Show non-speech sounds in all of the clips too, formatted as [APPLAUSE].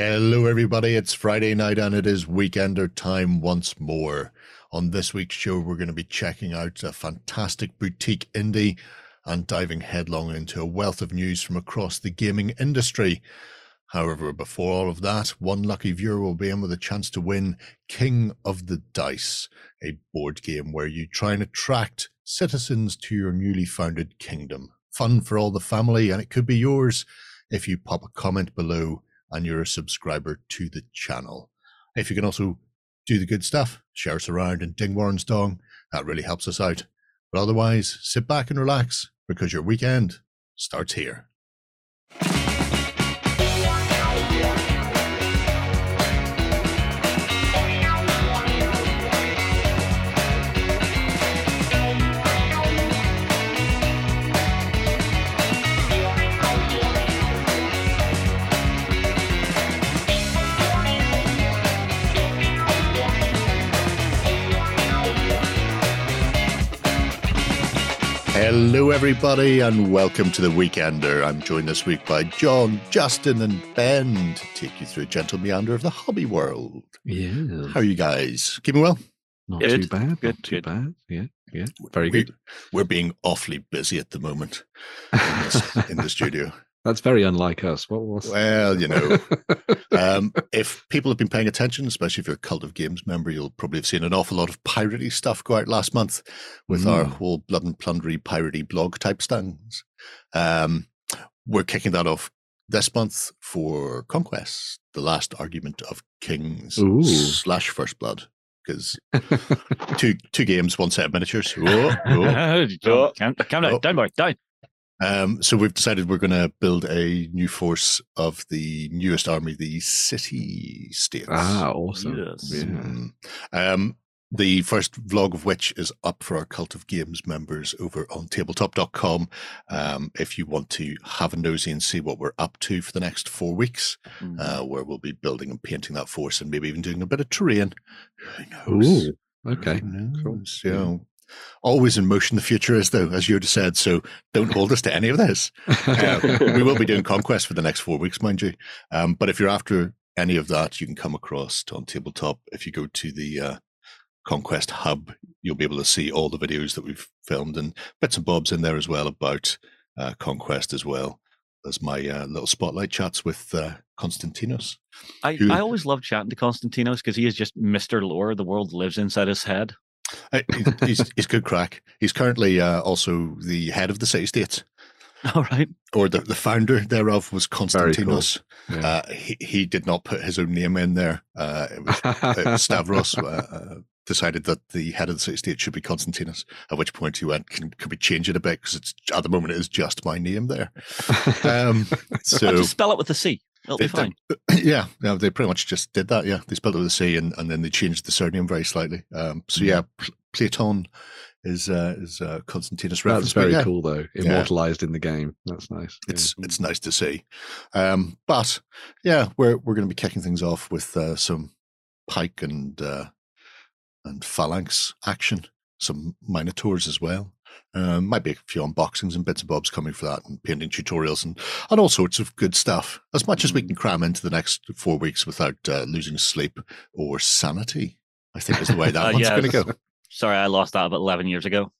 Hello, everybody. It's Friday night and it is Weekender time once more. On this week's show, we're going to be checking out a fantastic boutique indie and diving headlong into a wealth of news from across the gaming industry. However, before all of that, one lucky viewer will be in with a chance to win King of the Dice, a board game where you try and attract citizens to your newly founded kingdom. Fun for all the family, and it could be yours if you pop a comment below and you're a subscriber to the channel. If you can also do the good stuff, share us around and ding Warren's dong, that really helps us out. But otherwise, sit back and relax because your weekend starts here. Hello, everybody, and welcome to the Weekender. I'm joined this week by John, Justin, and Ben to take you through a gentle meander of the hobby world. Yeah. How are you guys? Keeping well? Not Good. too bad. Good, Not too good. bad. Yeah. Yeah. Very We- good. We're being awfully busy at the moment in, this, in the [LAUGHS] studio. That's very unlike us. What was? Well, you know, [LAUGHS] um, if people have been paying attention, especially if you're a Cult of Games member, you'll probably have seen an awful lot of piratey stuff go out last month with our Mm. whole blood and plundery piratey blog type stands. Um, we're kicking that off this month for Conquest, the last argument of Kings Ooh. slash First Blood, because [LAUGHS] two two games, one set of miniatures. Whoa, whoa. Calm, calm, calm down, Oh. down, boy, down. Um, so we've decided we're going to build a new force of the newest army, the city states. ah, awesome. Yes. Yeah. Mm. Um, the first vlog of which is up for our Cult of Games members over on tabletop.com. Um, if you want to have a nosy and see what we're up to for the next four weeks, Mm. uh, where we'll be building and painting that force and maybe even doing a bit of terrain. Who knows? Ooh. Okay. Who cool. knows? You know, always in motion the future is, though, as Yoda said. So don't hold us to any of this. Uh, we will be doing conquest for the next four weeks, mind you. Um, but if you're after any of that, you can come across on tabletop. If you go to the uh, conquest hub, you'll be able to see all the videos that we've filmed and bits and bobs in there as well about uh, conquest as well as my uh, little spotlight chats with uh, Constantinos. I, who- I always love chatting to Constantinos because he is just Mr. Lore. The world lives inside his head. Uh, he's, he's, he's good crack. He's currently uh, also the head of the city state, [LAUGHS] All right. or the, the founder thereof was Very cool. Constantinos. Yeah. Uh, he, he did not put his own name in there. Uh, it was uh, [LAUGHS] Stavros uh, uh, decided that the head of the city state should be Constantinos. At which point he went, "Can, can we change it a bit? Because it's at the moment it is just my name there." [LAUGHS] Um, I'll so just spell it with a C. It'll be They- they- fine. [CLEARS THROAT] yeah, they pretty much just did that. Yeah, they spelled it with a C, and, and then they changed the surname very slightly. Um, so yeah, Platon is uh, is uh, Constantinos. reference, That's but very yeah, cool, though. Immortalized in the game. That's nice. Yeah. It's it's nice to see. Um, but yeah, we're we're going to be kicking things off with uh, some pike and uh, and phalanx action, some minotaurs as well. Um, might be a few unboxings and bits and bobs coming for that, and painting tutorials and and all sorts of good stuff. As much as we can cram into the next four weeks without uh, losing sleep or sanity, I think is the way [LAUGHS] that Uh, one's yeah, going to go. [LAUGHS] Sorry, I lost that about 11 years ago.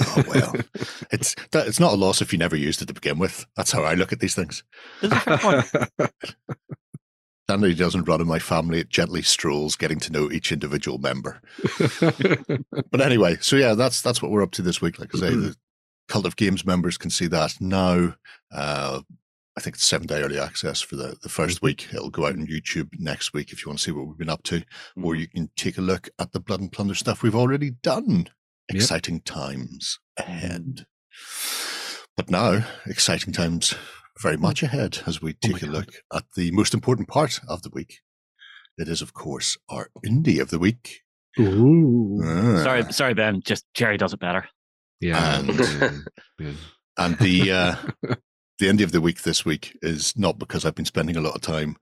Oh well, [LAUGHS] it's that, it's not a loss if you never used it to begin with. That's how I look at these things. Sanity doesn't run in my family. It gently strolls, getting to know each individual member. [LAUGHS] But anyway, so yeah, that's that's what we're up to this week. Like I say, mm-hmm. the Cult of Games members can see that now. Uh, I think it's seven day early access for the, the first mm-hmm. week. It'll go out on YouTube next week if you want to see what we've been up to, or mm-hmm. you can take a look at the Blood and Plunder stuff we've already done. Yep. Exciting times ahead. But now, exciting times very much ahead as we Oh my take a God. look at the most important part of the week. It is, of course, our indie of the week. Ooh. Ah. Sorry, sorry, Ben. Just Jerry does it better. Yeah. And- yeah, yeah. And the [LAUGHS] uh, the indie of the week this week is not because I've been spending a lot of time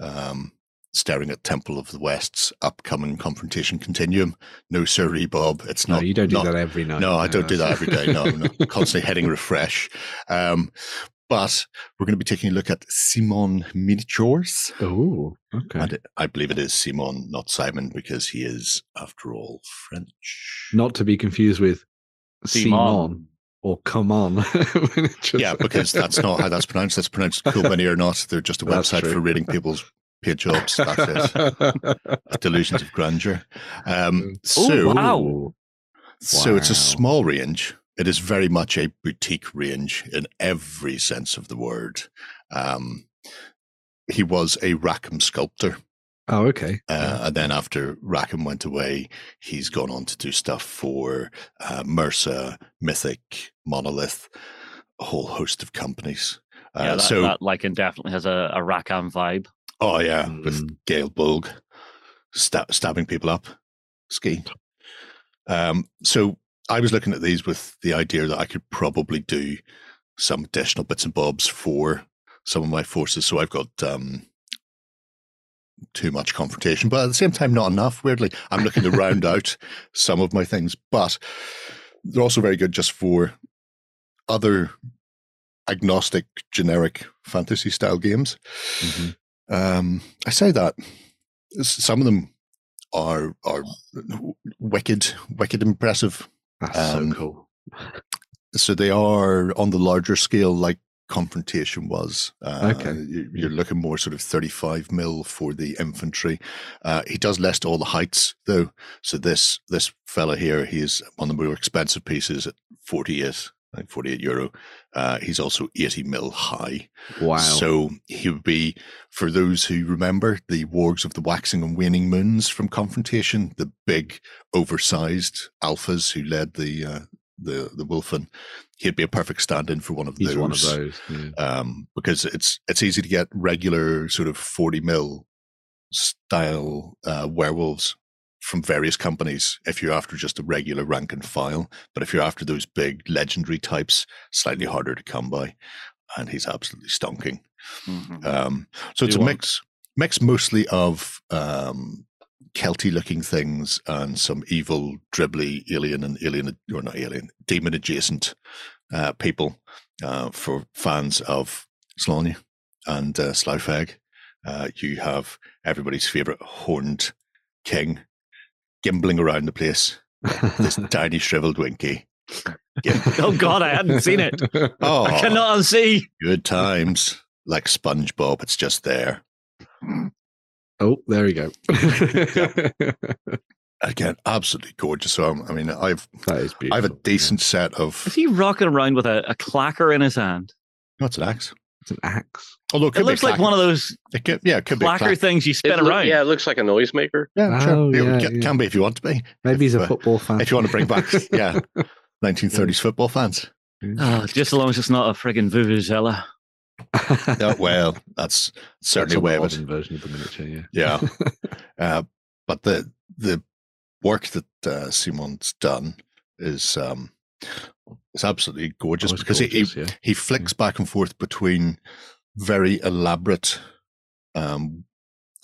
um, staring at Temple of the West's upcoming confrontation continuum. No, sir, Bob. It's No, not. you don't do not- that every night. No, I don't do that every day. No, I'm not [LAUGHS] constantly heading refresh. Um, but we're going to be taking a look at Simon Miniatures. Oh, okay. And I believe it is Simon, not Simon, because he is, after all, French. Not to be confused with Simon. Simon or come on. [LAUGHS] Just- Yeah, because that's not how that's pronounced. That's pronounced cool or not. They're just a That's website true. for rating people's paid jobs. That's it. [LAUGHS] Delusions of grandeur. Um, so, wow. so it's a small range. It is very much a boutique range in every sense of the word. Um, he was a Rackham sculptor. Oh, okay. Uh, and then after Rackham went away, he's gone on to do stuff for uh, Mierce, Mythic, Monolith, a whole host of companies. Uh, yeah, that, so, that Lycan definitely has a, a Rackham vibe. oh yeah, with Mm. Gail Bulg sta- stabbing people up, ski. Um, so I was looking at these with the idea that I could probably do some additional bits and bobs for some of my forces. So I've got um, too much confrontation, but at the same time, not enough. Weirdly, I'm looking to round [LAUGHS] out some of my things, but they're also very good just for other agnostic, generic fantasy style games. Mhm. Um, I say that some of them are are wicked, wicked impressive. That's Um, so cool. So they are on the larger scale, like confrontation was. Uh, Okay. you- You're looking more sort of 35 mil for the infantry. Uh, he does list all the heights though. So this this fella here, he's one of the more expensive pieces at 48, Think 48 euro. Uh, he's also 80 mil high. Wow. So he would be, for those who remember, the wargs of the waxing and waning moons from Confrontation, the big, oversized alphas who led the uh, the the Wolfen. He'd be a perfect stand-in for one of He's those. one of those. Yeah. Um, because it's it's easy to get regular sort of forty mil style uh, werewolves from various companies if you're after just a regular rank and file. But if you're after those big legendary types, slightly harder to come by. And he's absolutely stonking. Mhm. Um, so it's a want- mix, mix mostly of um, Kelty looking things and some evil, dribbly alien and alien or not alien, demon adjacent uh, people uh, for fans of Sláine and uh, Slough Uh, you have everybody's favorite horned king gimbling around the place. This [LAUGHS] tiny shriveled winky. Gim- [LAUGHS] oh God, I hadn't seen it. [LAUGHS] Oh, I cannot unsee. good times. Like SpongeBob, it's just there. oh, there we go. again absolutely gorgeous so um, i mean i've that is beautiful. i have a yeah. decent set of Is he rocking around with a, a clacker in his hand? what's an axe It's an axe. although it, It looks be a like one of those it could, yeah it could be a clacker clack. things you It spin look- around. yeah, it looks like a noisemaker. yeah sure Oh, It yeah, can, yeah. can be if you want to be Maybe he's If, a uh, football fan. if you want to bring back [LAUGHS] yeah 1930s football fans Oh, just as long as it's not a friggin' vuvuzela. yeah, [LAUGHS] well that's certainly a way of it modern version of the miniature. Yeah. yeah [LAUGHS] uh, but the the work that uh, simon's done is um is absolutely gorgeous Oh, it's because he, he yeah. he flicks back and forth between very elaborate, um,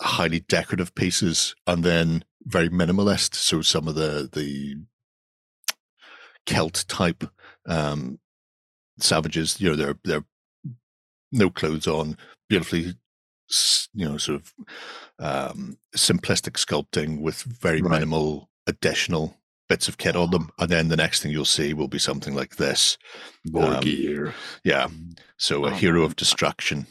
highly decorative pieces and then very minimalist. So some of the the Celt type um, savages, you know, they're they're no clothes on, beautifully, you know, sort of um, simplistic sculpting with very Right. minimal additional bits of kit on them. And then the next thing you'll see will be something like this. Um, Borgir. Yeah. So a Oh, hero man. of destruction.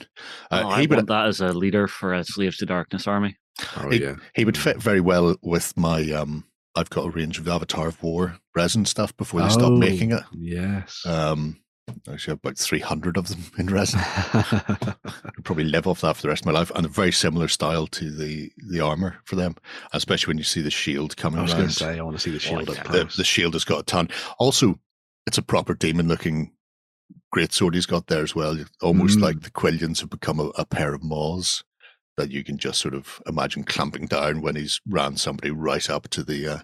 Uh, oh, I would want that as a leader for a Slaves to Darkness army. Oh he- yeah. he would fit very well with my um. I've got a range of Avatar of War resin stuff before they Oh, stopped making it. Yes. Um, actually, have about three hundred of them [LAUGHS] in resin. [LAUGHS] I'd probably live off that for the rest of my life, and a very similar style to the the armor for them, especially when you see the shield coming I was going to say I want to see the shield up the, the shield has got a ton. Also, it's a proper demon looking great sword he's got there as well. Almost Mm. like the Quillons have become a, a pair of maws that you can just sort of imagine clamping down when he's ran somebody right up to the. Uh,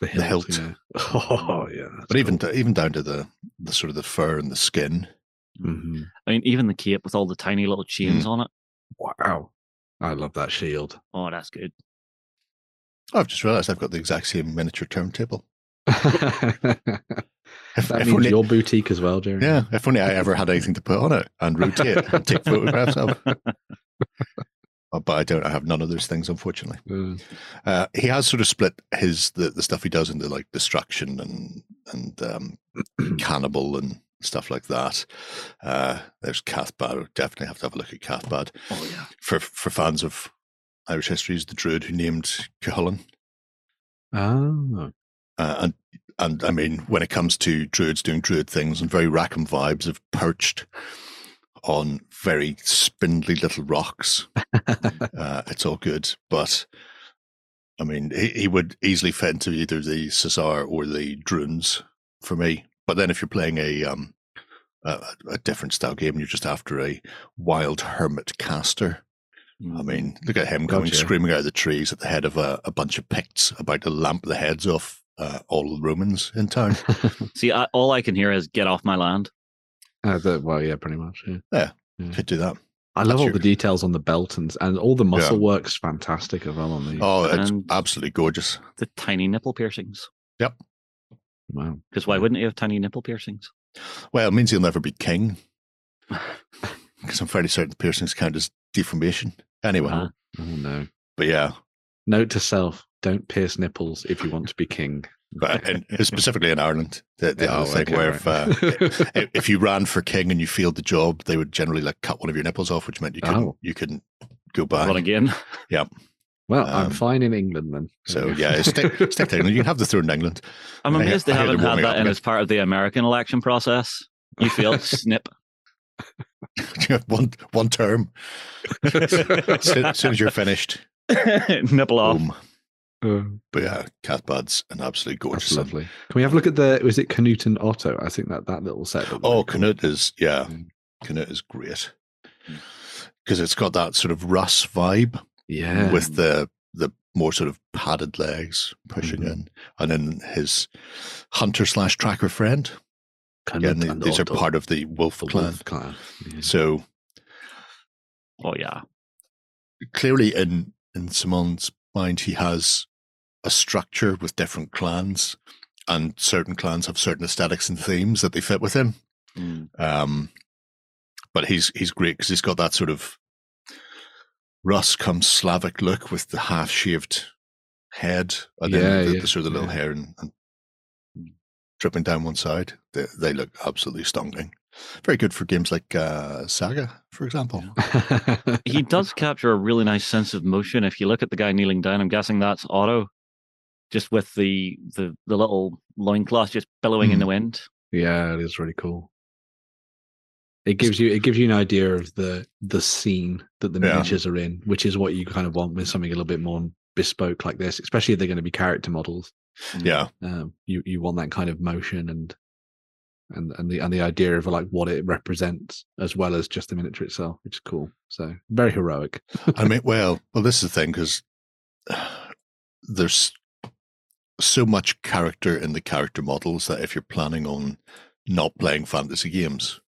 the the hilt. hilt. Yeah. [LAUGHS] Oh yeah. that's but even cool. d- even down to the the sort of the fur and the skin. Mhm. I mean, even the cape with all the tiny little chains on it. wow, I love that shield. Oh, that's good. I've just realised I've got the exact same miniature turntable. [LAUGHS] If, That if means only, your boutique as well, Jerry. yeah, if only I ever had anything to put on it and rotate and take photographs of. [LAUGHS] Uh, But I don't. I have none of those things, unfortunately. Uh, Uh, he has sort of split his the, the stuff he does into like destruction and and um, [CLEARS THROAT] cannibal and stuff like that. Uh, there's Cathbad. Definitely have to have a look at Cathbad. Oh yeah. For for fans of Irish history, is the druid who named Cuchulainn. oh, Uh, and and I mean, when it comes to druids doing druid things and very Rackham vibes of perched on very spindly little rocks, [LAUGHS] uh, it's all good. But I mean, he, he would easily fit into either the Sessair or the Drunes for me. But then if you're playing a um a, a different style game, and you're just after a wild hermit caster. I mean, look at him coming Gotcha. screaming out of the trees at the head of a, a bunch of Picts about to lamp the heads off uh, all the Romans in town. [LAUGHS] see, I, all I can hear is "get off my land." Uh, the, well, yeah, pretty much. Yeah. Could do that. I love That's all your- the details on the belt and and all the muscle Yeah. work's fantastic as well on the. Oh, it's And- absolutely gorgeous. The tiny nipple piercings. Yep. Wow. Because why wouldn't he have tiny nipple piercings? Well, it means he'll never be king. [LAUGHS] Because I'm fairly certain the piercings count as deformation. Anyway, Uh-huh. Oh no. but yeah, Note to self: Don't pierce nipples if you want to be king. But and specifically in Ireland, the, the Oh, thing okay, where right. if, uh, if- you ran for king and you failed the job, they would generally like cut one of your nipples off, which meant you couldn't Oh. you couldn't go back. Run again. Yeah. Well, I'm Um, fine in England then. So yeah, stick, [LAUGHS] stick to England. You can have the throne in England. I'm I- amazed they I haven't had that in as part of the American election process. You failed, [LAUGHS] snip. You have one one term. [LAUGHS] as, soon, as soon as you're finished, Nipple off. boom. Uh, But yeah, Cathbad's an absolutely gorgeous. that's son. lovely. Can we have a look at the? Was it Canute and Otto? I think that that little set. Oh. Canute is yeah, Mm. Canute is great Mm. because it's got that sort of Russ vibe Yeah. with the the more sort of padded legs pushing Mhm. in, and then his hunter slash tracker friend. Again, Canute the- and these are part of the Wolf the clan. Wolf clan. Yeah. So Oh yeah. clearly, in in Simon's mind, he has a structure with different clans, and certain clans have certain aesthetics and themes that they fit within. Mm. Um, but he's he's great because he's got that sort of Russ comes Slavic look with the half shaved head and Yeah, then the, yeah, the sort of the little yeah. hair and, and dripping down one side. They, they look absolutely stunning. Very good for games like uh, Saga, for example. He does [LAUGHS] capture a really nice sense of motion. If you look at the guy kneeling down, I'm guessing that's Otto, just with the the, the little loincloth just billowing in Hmm. the wind. Yeah, it is really cool. It gives you it gives you an idea of the the scene that the Yeah. miniatures are in, which is what you kind of want with something a little bit more bespoke like this, especially if they're going to be character models. Yeah, Um, you you want that kind of motion and and and the and the idea of like what it represents as well as just the miniature itself, which is cool. So very heroic. I mean, [LAUGHS] well, well, this is the thing because [SIGHS] there's so much character in the character models that if you're planning on not playing fantasy games,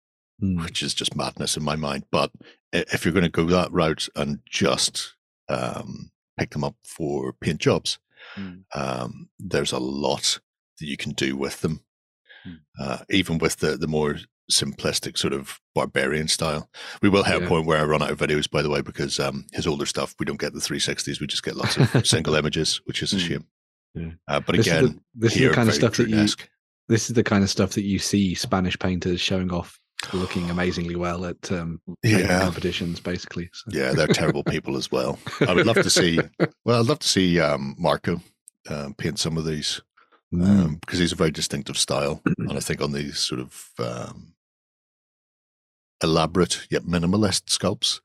Mm. which is just madness in my mind. But if you're going to go that route and just um, pick them up for paint jobs, Mm. um, there's a lot that you can do with them. Mm. Uh, even with the the more simplistic sort of barbarian style. We will hit Yeah. a point where I run out of videos, by the way, because um, his older stuff we don't get the 360s. We just get lots of [LAUGHS] single images, which is a Mm. shame. Yeah. Uh, but This is the- again, this is the kind of stuff that you this is the kind of stuff that you see Spanish painters showing off looking amazingly well at um Yeah. competitions basically. So. Yeah, they're terrible people as well. I would love to see. [LAUGHS] Well, I'd love to see um, Marco um, paint some of these Mm. um, because he's a very distinctive style, and I think on these sort of um, elaborate yet minimalist sculpts,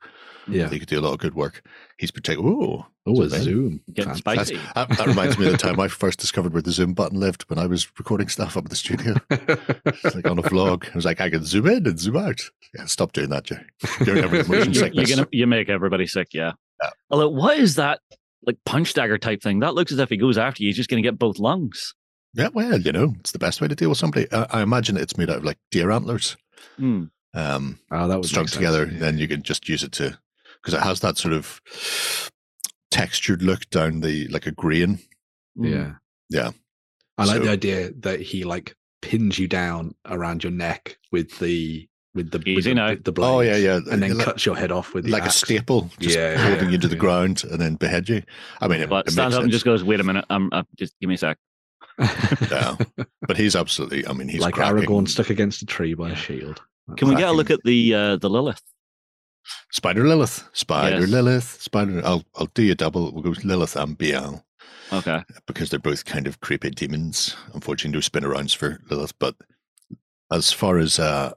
yeah. he could do a lot of good work. He's particular. Oh, Oh, a Zoom zoom. Getting spicy. that, that reminds me of the time I first discovered where the zoom button lived when I was recording stuff up at the studio. It's like on a vlog. I was like, I can zoom in and zoom out. Yeah, stop doing that, Jerry. You're having [LAUGHS] motion You're, you're gonna you make everybody sick, yeah. Yeah. Although, what is that like punch dagger type thing? That looks as if he goes after you, he's just gonna get both lungs. Yeah, well, you know, it's the best way to deal with somebody. I, I imagine it's made out of like deer antlers. Hmm. Um, oh, that was strung together, then you can just use it to because it has that sort of textured look down the like a grain. Hmm. Yeah. Yeah. I like So- the idea that he like pins you down around your neck with the with the with Easy the, now. with the Oh yeah, blades, yeah. and then like, cuts your head off with the like a staple, just Yeah, holding yeah, you to the yeah. ground and then behead you. I mean, it, But it stands makes up and just goes, "Wait a minute, I'm uh, just give me a sec." [LAUGHS] yeah. But he's absolutely. I mean, he's like cracking. Aragorn stuck against a tree by a shield. Can we get a look at the uh, the Lilith? Spider Lilith, Spider Yes. Lilith, Spider. I'll I'll do you double. We'll go with Lilith and Bial Okay, because they're both kind of creepy demons. Unfortunately, no spin arounds for Lilith. But as far as uh,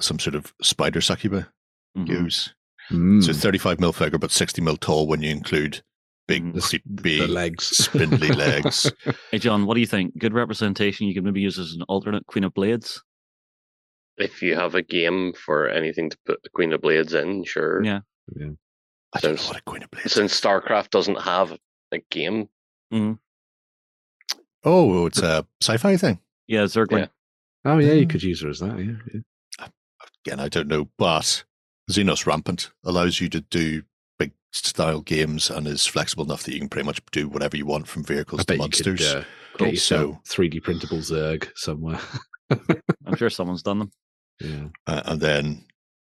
some sort of spider succuba Mhm. goes, Mm, so 35 mil figure, but 60 mil tall when you include big Mhm. the, creepy the legs, spindly [LAUGHS] legs. Hey John, what do you think? Good representation. You could maybe use as an alternate Queen of Blades. If you have a game for anything to put the Queen of Blades in, sure. Yeah. I don't know what a Queen of Blades. Since StarCraft doesn't have a game, Oh, it's a sci-fi thing. Yeah, Zergling. Yeah. Oh yeah, you Mm. could use her as that. Yeah, yeah. Again, I don't know, but Xenos Rampant allows you to do big style games and is flexible enough that you can pretty much do whatever you want from vehicles I to bet monsters. could uh, Cool. So- three D printable Zerg somewhere. [LAUGHS] I'm sure someone's done them. Yeah, Uh, and then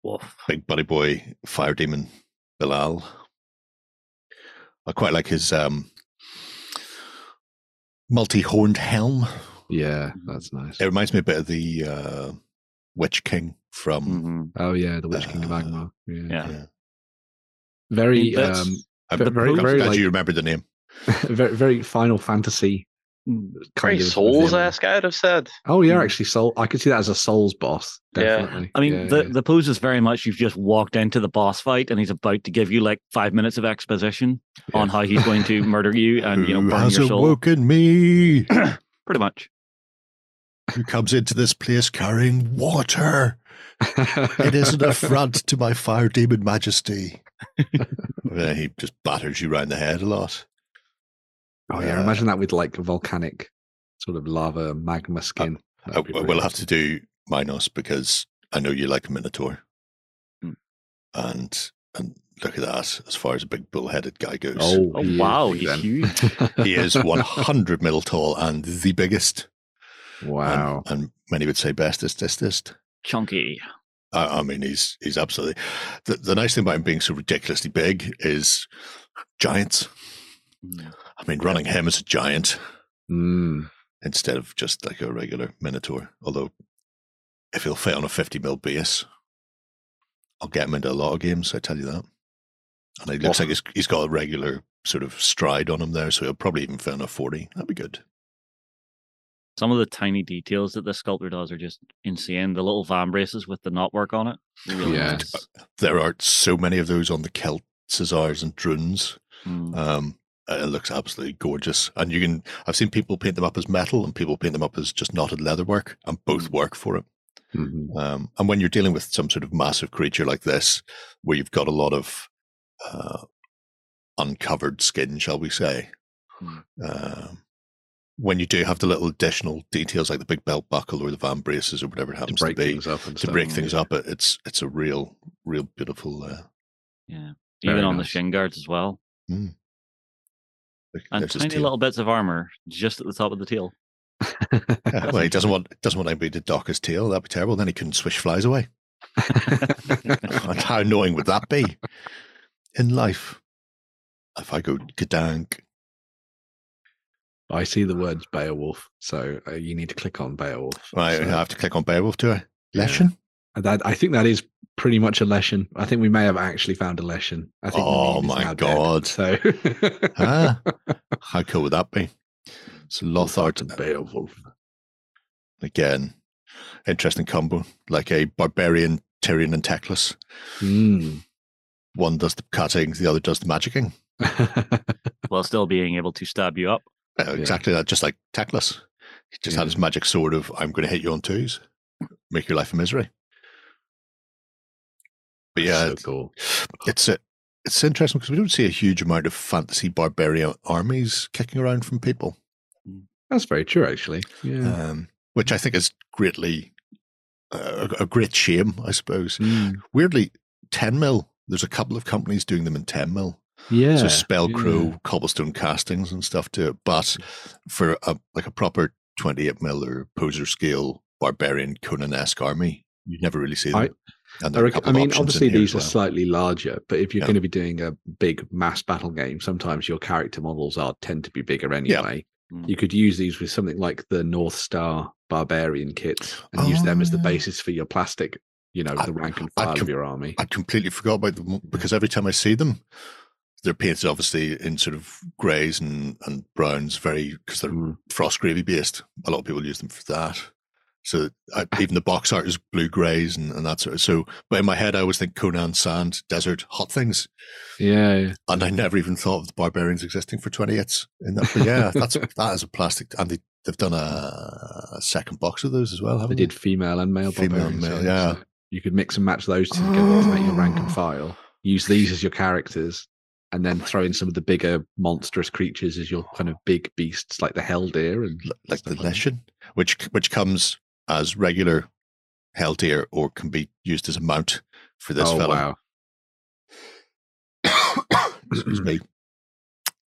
Woof. big buddy boy fire demon Bilal. I quite like his um, multi-horned helm. yeah, that's nice. It reminds me a bit of the uh, Witch King from. Mhm. Oh yeah, the Witch King of Uh, Angmar. Yeah, Yeah. Yeah. very, That's- um, I'm But very- very glad like- you remember the name. [LAUGHS] very, very Final Fantasy. Very Kind of Souls esque, I'd have said. Oh yeah, Mm. actually, Soul. I could see that as a Souls boss. Yeah. Definitely. I mean, Yeah, the yeah. the pose is very much you've just walked into the boss fight and he's about to give you like five minutes of exposition on how he's going to [LAUGHS] murder you and you know burn has your soul. awoken me? [CLEARS THROAT] Pretty much. Who comes into this place carrying water? [LAUGHS] It is an affront to my fire demon majesty. [LAUGHS] Yeah, he just batters you round the head a lot. Oh yeah, Uh, imagine that with like volcanic sort of lava magma skin. I, That'd be I will have to do Minos because I know you like a Minotaur. Hmm. And and look at that, as far as a big bull-headed guy goes. Oh, Oh, he wow, he's then. huge. [LAUGHS] He is 100 mil tall and the biggest. and- wow. And, many would say bestest, bestest. Chunky. I, I mean, he's he's absolutely. The, the nice thing about him being so ridiculously big is giants. Mm. I mean, running him as a giant Mm. instead of just like a regular Minotaur. Although, if he'll fit on a 50 mil base, I'll get him into a lot of games, I tell you that. And it looks Oh. like he's, he's got a regular sort of stride on him there, so he'll probably even fit on a 40. That'd be good. Some of the tiny details that this sculptor does are just insane. The little van braces with the knotwork on it. Really Yeah. nice. There are so many of those on the Celt, Sessairs, and Drunes. Mm. Um, it looks absolutely gorgeous. And you can, I've seen people paint them up as metal and people paint them up as just knotted leatherwork, and both work for it. Mhm. Um, and when you're dealing with some sort of massive creature like this, where you've got a lot of uh, uncovered skin, shall we say, Hmm. um, when you do have the little additional details like the big belt buckle or the van braces or whatever it happens to, break be, things up to stuff. break things up, it's it's a real, real beautiful. Uh, Yeah. Even on nice. the shin guards as well. look, And tiny tail. little bits of armor just at the top of the tail. [LAUGHS] Yeah, well, he doesn't want doesn't want anybody to dock his tail. That'd be terrible. Then he couldn't swish flies away. [LAUGHS] And how annoying would that be in life? If I go gadank, I see the words Beowulf, so uh, you need to click on Beowulf. I So- have to click on Beowulf, do I? Yeah. Lesson? And That I think that is pretty much a lesson. I think we may have actually found a lesson. I think. Oh my now dead, God. so Huh? [LAUGHS] How cool would that be? So Lothar to Beowulf. again, interesting combo, like a barbarian Tyrion and Teclis. Mm. One does the cutting, the other does the magicking. [LAUGHS] While still being able to stab you up. Uh, Exactly that, just like Teclis. He just had his magic sword of "I'm going to hit you on twos, make your life a misery." But yeah, so cool. it's a, it's interesting because we don't see a huge amount of fantasy barbarian armies kicking around from people, That's very true, actually. Yeah. um, which I think is greatly uh, a, great shame, I suppose. Mm. Weirdly, ten mil. There's a couple of companies doing them in ten mil. Yeah. so spell yeah. crow, cobblestone castings and stuff to it. But for a like a proper 28 mil or poser scale barbarian Conan esque army. you'd never really see them. I- I, reckon- I mean, obviously these are well. slightly larger, but if you're Yeah. going to be doing a big mass battle game, sometimes your character models are tend to be bigger anyway. Mm. You could use these with something like the North Star Barbarian kits and use them as the Oh. basis for your plastic, you know, I- the rank and file com- of your army. I completely forgot about them because every time I see them, they're painted obviously in sort of greys and, and browns, very because they're Mm. Frostgrave based. A lot of people use them for that. So I, even the box art is blue greys and, and that sort of. So, but in my head, I always think Conan, sand, desert, hot things, Yeah, yeah. and I never even thought of the barbarians existing for twenty eights in that. But yeah, that's [LAUGHS] that is a plastic, and they they've done a, a second box of those as well. Haven't did female and male Female and male, yeah. so you could mix and match those together to make your rank and Oh. [GASPS] file. Use these as your characters, and then throw in some of the bigger monstrous creatures as your kind of big beasts, like the hell deer and like the that. Leshen, which which comes as regular hell deer or can be used as a mount for this oh fellow. wow! [COUGHS] Excuse me.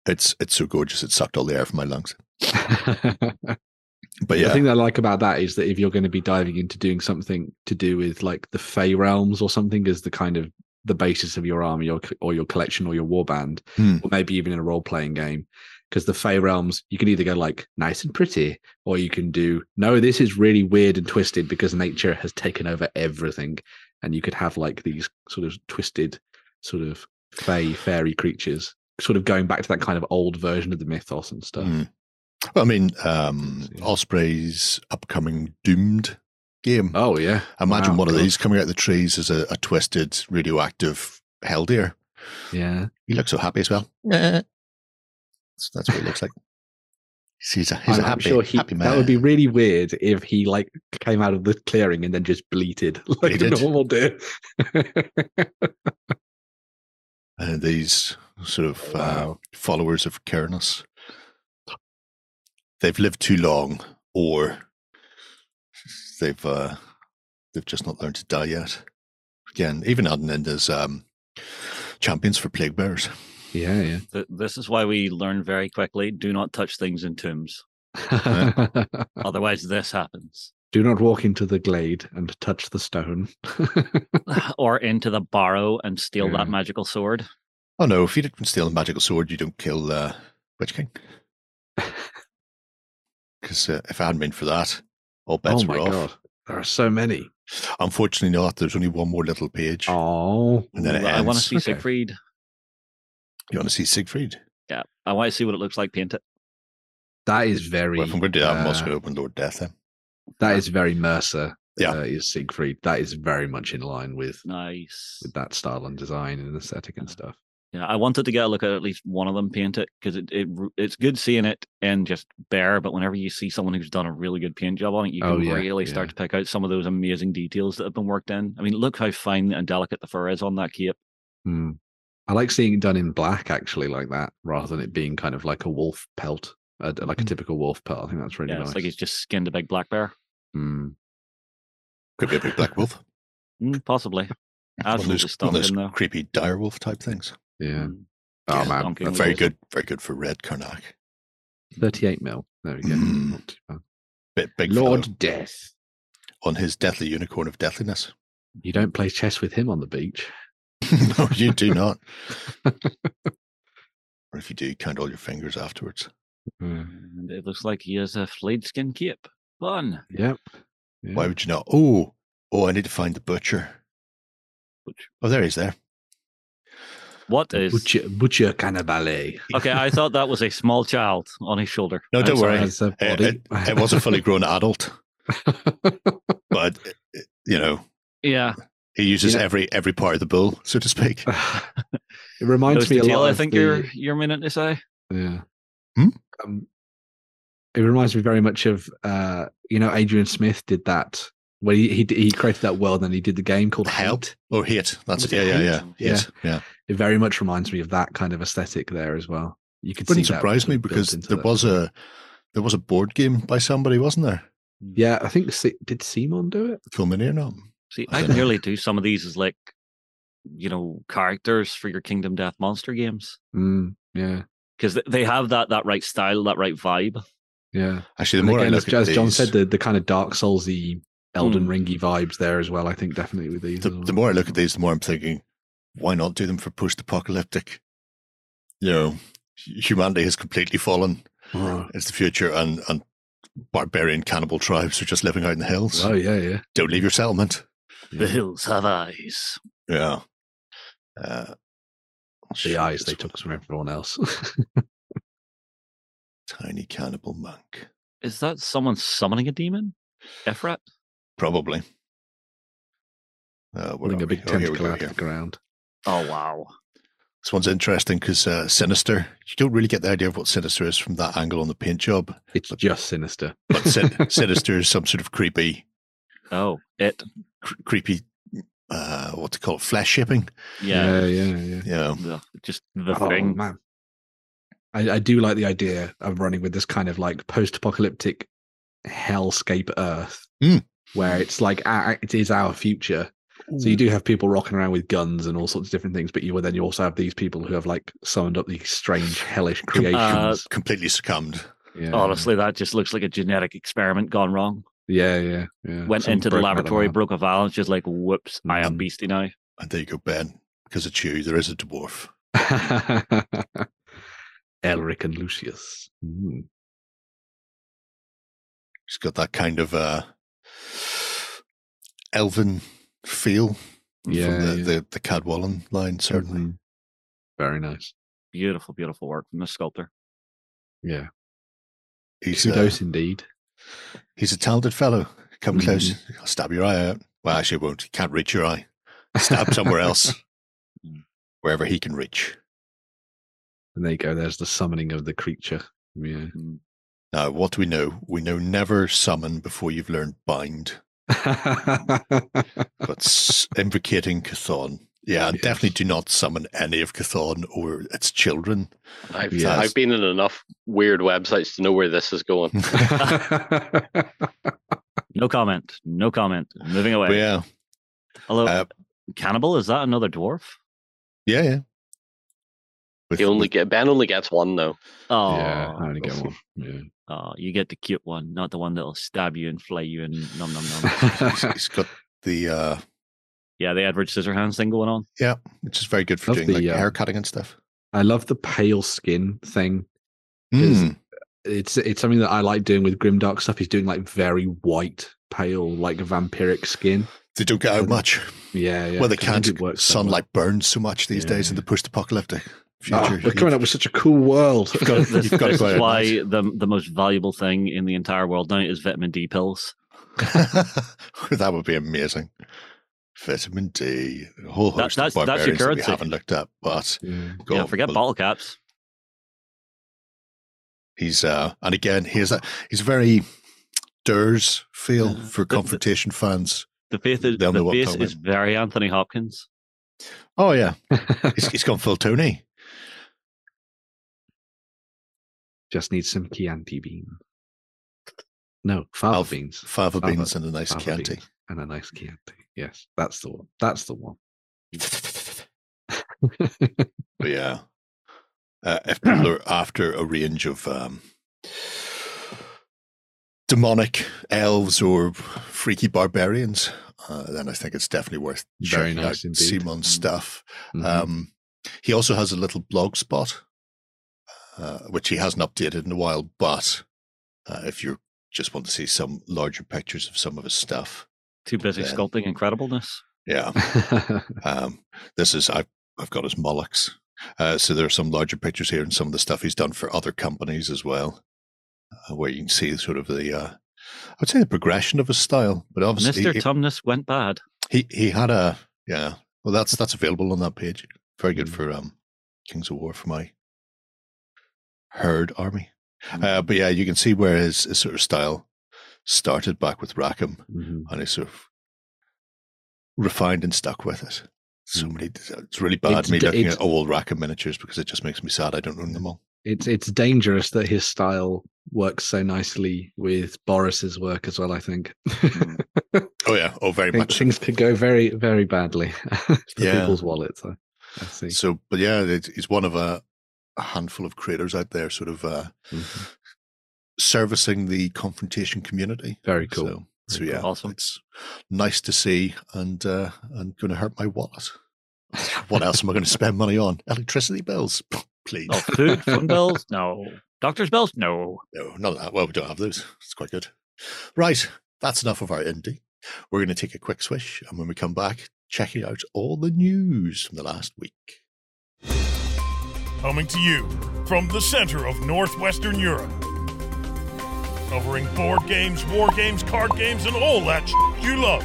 It's it's so gorgeous. It sucked all the air from my lungs. [LAUGHS] But yeah, The thing that I like about that is that if you're going to be diving into doing something to do with like the Fey realms or something as the kind of the basis of your army or, or your collection or your warband, Hmm. or maybe even in a role playing game, because the Fey realms you can either go like nice and pretty, or you can do no, this is really weird and twisted because nature has taken over everything, and you could have like these sort of twisted, sort of Fey fairy creatures, sort of going back to that kind of old version of the mythos and stuff. Hmm. Well, I mean, um, Osprey's upcoming Doomed game. Oh yeah, Imagine Wow, one of these coming out of the trees as a, a twisted, radioactive hell deer. yeah. He looks so happy as well. That's, that's what he looks like. He's a, he's I'm, a happy, sure he, happy man. that would be really weird if he like came out of the clearing and then just bleated [LAUGHS] like a normal deer. uh, [LAUGHS] these sort of uh, followers of Kernus. They've lived too long, or they've uh, they've just not learned to die yet. Again, even Adeninda's um, champions for plague bearers. Yeah, yeah. Th- This is why we learn very quickly: do not touch things in tombs. [LAUGHS] Otherwise, this happens. Do not walk into the glade and touch the stone. [LAUGHS] [LAUGHS] or into the barrow and steal Yeah. that magical sword. Oh no! If you didn't steal a magical sword, you don't kill uh, Witch King. Because uh, if I hadn't been for that, all bets oh my were off. god, there are so many. Unfortunately, not. There's only one more little page. Oh, And then it I want to see Okay. Siegfried. You want to see Siegfried? Yeah, I want to see what it looks like. Paint it. that is very. Well, if I'm do that, uh, going to open Lord Death then. that is very Mierce. Yeah. uh, is Siegfried. That is very much in line with Nice. with that style and design and aesthetic and stuff. Yeah, I wanted to get a look at at least one of them paint it because it, it it's good seeing it and just bare, but whenever you see someone who's done a really good paint job on it, you can Oh, yeah, really start to pick out some of those amazing details that have been worked in. I mean, look how fine and delicate the fur is on that cape. Hmm. I like seeing it done in black, actually, like that, rather than it being kind of like a wolf pelt, uh, like a Mm. typical wolf pelt. I think that's really yeah, nice. it's like he's just skinned a big black bear. Hmm. Could be a big black wolf. [LAUGHS] Mm, possibly. one of Absolutely those, one stunk of those him creepy dire wolf type things. Yeah. Mm. Oh Yeah, man, that's very good. Very good for red Karnak. Thirty-eight mil. There we go. Mm. Not too bad. Bit big Lord fellow Death. on his deathly unicorn of deathliness. You don't play chess with him on the beach. [LAUGHS] no, you do not. [LAUGHS] or if you do, count all your fingers afterwards. And it looks like he has a flayed skin cape. Fun. Yep. Yeah. Why would you not? Oh, oh, I need to find the butcher. Butcher. Oh, there he is there. What is? Butcher, Butcher Cannibale. [LAUGHS] Okay, I thought that was a small child on his shoulder. No, don't worry. It, it, it was a fully grown adult, but it- it- you know Yeah, he uses You know- every every part of the bull, so to speak. [LAUGHS] it reminds Nose me to a tail, lot I think the- you're you're meaning to say. Yeah. Hmm? Um, it reminds me very much of uh, you know, Adrian Smith did that when he he, he created that world and he did the game called Help. Hate. Or Hit. That's Was yeah, it yeah, hate? yeah, Yeah. Hate, yeah. It very much reminds me of that kind of aesthetic there as well. You could Wouldn't surprise me because there that. was a there was a board game by somebody, wasn't there? yeah. I think Se- did Simon do it? Filmini or not? See, [LAUGHS] I I dunno. nearly do some of these as like, you know, characters for your Kingdom Death monster games Mm, yeah. because they have that that right style, that right vibe. Yeah. Actually, the And more again, I as, look at as John these, said, the, the kind of Dark Soulsy, Elden Hmm. Ringy vibes there as well. I think definitely with these. the, well. the more I look at these, the more I'm thinking, why not do them for post-apocalyptic? You know, humanity has completely fallen. Oh, It's the future, and and barbarian cannibal tribes are just living out in the hills. oh, yeah, yeah. Don't leave your settlement. The hills have eyes. Yeah. Uh, The you eyes they one. took from everyone else. [LAUGHS] Tiny cannibal monk. Is that someone summoning a demon? Efrat? Probably. Uh, where Pulling a big Oh, we tentacle go out of the ground. Oh wow. This one's interesting because uh, Sinister, you don't really get the idea of what Sinister is from that angle on the paint job, It's just sinister. but Sin- [LAUGHS] Sinister is some sort of creepy, Oh, it. cr- creepy, uh, what to call it, flesh shipping. Yeah. yeah, yeah. yeah. Yeah. The, just the Oh, thing. man. I, I do like the idea of running with this kind of like post-apocalyptic hellscape Earth, Hmm. where it's like our, it is our future. So you do have people rocking around with guns and all sorts of different things, but you will then you also have these people who have like summoned up these strange hellish creations. Uh, completely succumbed. yeah. Honestly, that just looks like a genetic experiment gone wrong. Yeah, yeah, yeah. Went Something into the broken out of laboratory, broke a valve, it's just like, whoops, I am Mhm. beastie now. And there you go, Ben. Because it's you, there is a dwarf. [LAUGHS] Elric and Lucius. Mm. He's got that kind of uh, elven feel Yeah, from the, yeah. the, the Cadwallon line, certainly. Mhm. Very nice. Beautiful, beautiful work from the sculptor. Yeah. He's, uh, Kudos indeed. He's a talented fellow. Come Mhm. close. I'll stab your eye out. Well, actually, it won't. He can't reach your eye. Stab somewhere else, [LAUGHS] Mm. wherever he can reach. And there you go. There's the summoning of the creature. Yeah. Mm. Now, what do we know? We know never summon before you've learned bind, [LAUGHS] but invocating Chthon. Yeah, and Yes. definitely do not summon any of Chthon or its children. I've Yes. I've been in enough weird websites to know where this is going. [LAUGHS] No comment. No comment. Moving away. But yeah, Hello. uh, Cannibal, is that another dwarf? yeah, yeah. With- He only with- get Ben only gets one though. Oh, yeah, I only get one. Yeah. oh, you get the cute one, not the one that'll stab you and flay you and num num num. he's, [LAUGHS] he's got the uh yeah, the Edward Scissorhands thing going on. yeah, which is very good for Love doing the, like uh, hair cutting and stuff. I love the pale skin thing. Mm, It's it's something that I like doing with Grimdark stuff. He's doing like very white, pale, like vampiric skin. they don't get out and- much. Yeah, yeah. well, they 'cause I think can't. it works that well. Sunlight burns so much these days in the post-apocalyptic Oh, future. we're coming up with such a cool world. You've got- [LAUGHS] this you've got this is why night. the the most valuable thing in the entire world now is vitamin D pills. [LAUGHS] that would be amazing. Vitamin D, a whole That- that's- of that's your barbarians that we currency. haven't looked at, but yeah. go yeah, on, forget well, bottle caps. He's uh, and again, he's a he's very Dirz feel for the- the- confrontation fans. The face is They'll the what face is very Anthony Hopkins. Oh yeah, he's, [LAUGHS] he's gone full Tony. Just need some Chianti bean. No, fava Alf- beans Fava Fava- beans and a nice fava Chianti. beans and a nice Chianti. Yes, that's the one. That's the one. [LAUGHS] But yeah, uh, if people [CLEARS THROAT] are after a range of um, demonic elves or freaky barbarians, uh, then I think it's definitely worth Very checking nice out indeed. Simon's stuff. Mhm. Um, he also has a little blog spot, uh, which he hasn't updated in a while. But uh, if you just want to see some larger pictures of some of his stuff, Too busy Yeah. sculpting incredibleness. yeah, [LAUGHS] um, this is I've I've got his Mollocks. Uh, so there are some larger pictures here and some of the stuff he's done for other companies as well, uh, where you can see sort of the uh, I would say the progression of his style. But obviously, Mr. he, Tumnus went bad. he he had a yeah. Well, that's that's available on that page. Very good Mm. for um Kings of War for my herd army. Mm. Uh, but yeah, you can see where his, his sort of style started back with Rackham, Mhm. and he sort of refined and stuck with it. So Mm. many. It's really bad It's me looking it's- at old Rackham miniatures because it just makes me sad. I don't own them all. It's it's dangerous that his style works so nicely with Boris's work as well. I think. [LAUGHS] Oh yeah, oh very much. so. things could go very very badly [LAUGHS] for Yeah. people's wallets. I, I see. So, but yeah, it's, he's one of a, a handful of creators out there, sort of uh, Mhm. Servicing the confrontation community. Very cool. So, so yeah, cool. Awesome. it's nice to see, and uh, and going to hurt my wallet. [LAUGHS] what else am I going to spend money on? Electricity bills, [LAUGHS] please. Oh, food, phone [LAUGHS] bills? No. Doctor's bills? No. No, none of that. Well, we don't have those. It's quite good. Right, that's enough of our indie. We're going to take a quick swish, and when we come back, checking out all the news from the last week. Coming to you from the center of Northwestern Europe. Covering board games, war games, card games, and all that sh- you love.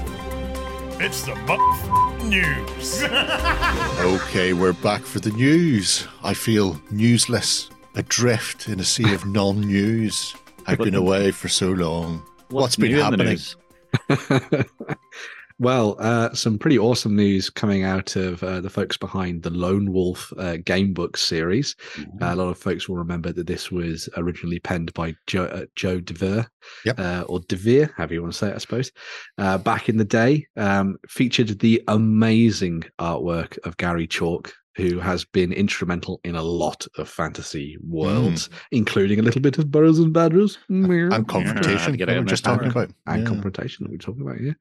It's the m- news. [LAUGHS] [LAUGHS] Okay, we're back for the news. I feel newsless, adrift in a sea of [LAUGHS] non-news. I've been away for so long. What's been new in the happening? Well, uh, some pretty awesome news coming out of uh, the folks behind the Lone Wolf uh, game book series. Uh, a lot of folks will remember that this was originally penned by Joe, uh, Joe DeVere, Yep. uh, or DeVere, however you want to say it, I suppose. Uh, back in the day, um, featured the amazing artwork of Gary Chalk. Who has been instrumental in a lot of fantasy worlds, including a little bit of Burrows and Badgers and confrontation. get we it were just talking about. and Yeah. confrontation that we're talking about here.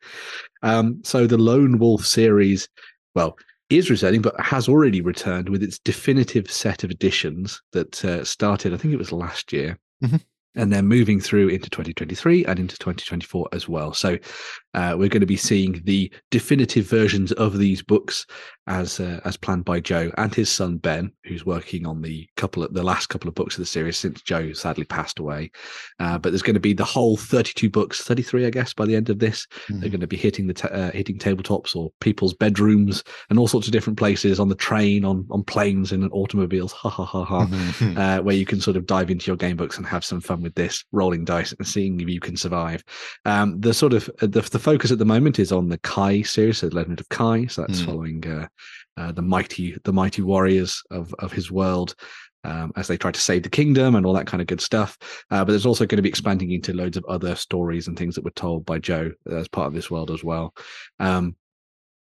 Um, so the Lone Wolf series, well, is returning, but has already returned with its definitive set of editions that uh, started, I think it was last year. Mhm. And they're moving through into 2023 and into 2024 as well. So uh, we're going to be seeing the definitive versions of these books as uh, as planned by Joe and his son Ben, who's working on the couple of the last couple of books of the series since Joe sadly passed away. Uh, but there's going to be the whole 32 books, 33, I guess, by the end of this. They're Mhm. going to be hitting the ta- uh, hitting tabletops or people's bedrooms and all sorts of different places on the train, on on planes, in automobiles. Ha ha ha ha. Mhm. Uh, where you can sort of dive into your game books and have some fun with this, rolling dice and seeing if you can survive. Um, the sort of uh, the, the focus at the moment is on the Kai series, so the Legend of Kai. So that's Hmm. following uh, uh, the mighty the mighty warriors of of his world. Um, as they try to save the kingdom and all that kind of good stuff, uh, but there's also going to be expanding into loads of other stories and things that were told by Joe as part of this world as well. Um,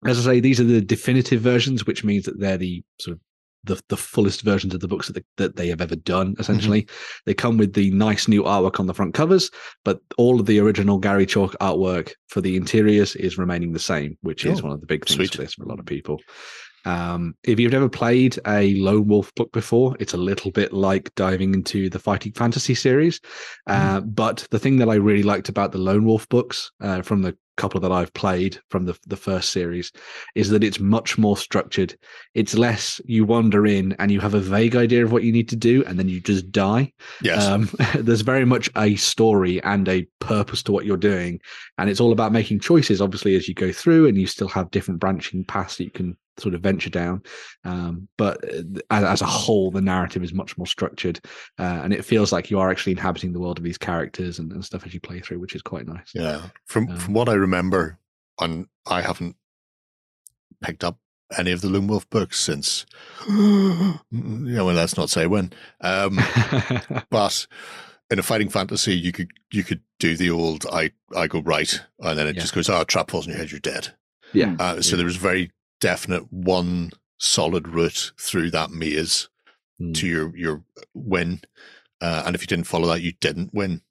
as I say, these are the definitive versions, which means that they're the sort of the, the fullest versions of the books that, they, that they have ever done. Essentially, they come with the nice new artwork on the front covers, but all of the original Gary Chalk artwork for the interiors is remaining the same, which is one of the big things sweet. for this for a lot of people. Um, if you've never played a Lone Wolf book before, it's a little bit like diving into the Fighting Fantasy series. Uh, But the thing that I really liked about the Lone Wolf books uh, from the couple that I've played from the the first series is that it's much more structured. It's less you wander in and you have a vague idea of what you need to do, and then you just die. yes. Um, [LAUGHS] there's very much a story and a purpose to what you're doing, and it's all about making choices. Obviously, as you go through, and you still have different branching paths that you can sort of venture down. Um, but uh, as, as a whole, the narrative is much more structured, uh, and it feels like you are actually inhabiting the world of these characters and, and stuff as you play through, which is quite nice. Yeah, from Um, from what I remember, and I haven't picked up any of the Lone Wolf books since. [GASPS] you know, well, let's not say when. Um, [LAUGHS] but in a fighting fantasy, you could you could do the old I I go right, and then it Yeah. just goes, oh, trap falls on your head, you're dead. yeah, Uh, so Yeah. there was very definite one solid route through that maze Mm. to your your win, uh, and if you didn't follow that, you didn't win.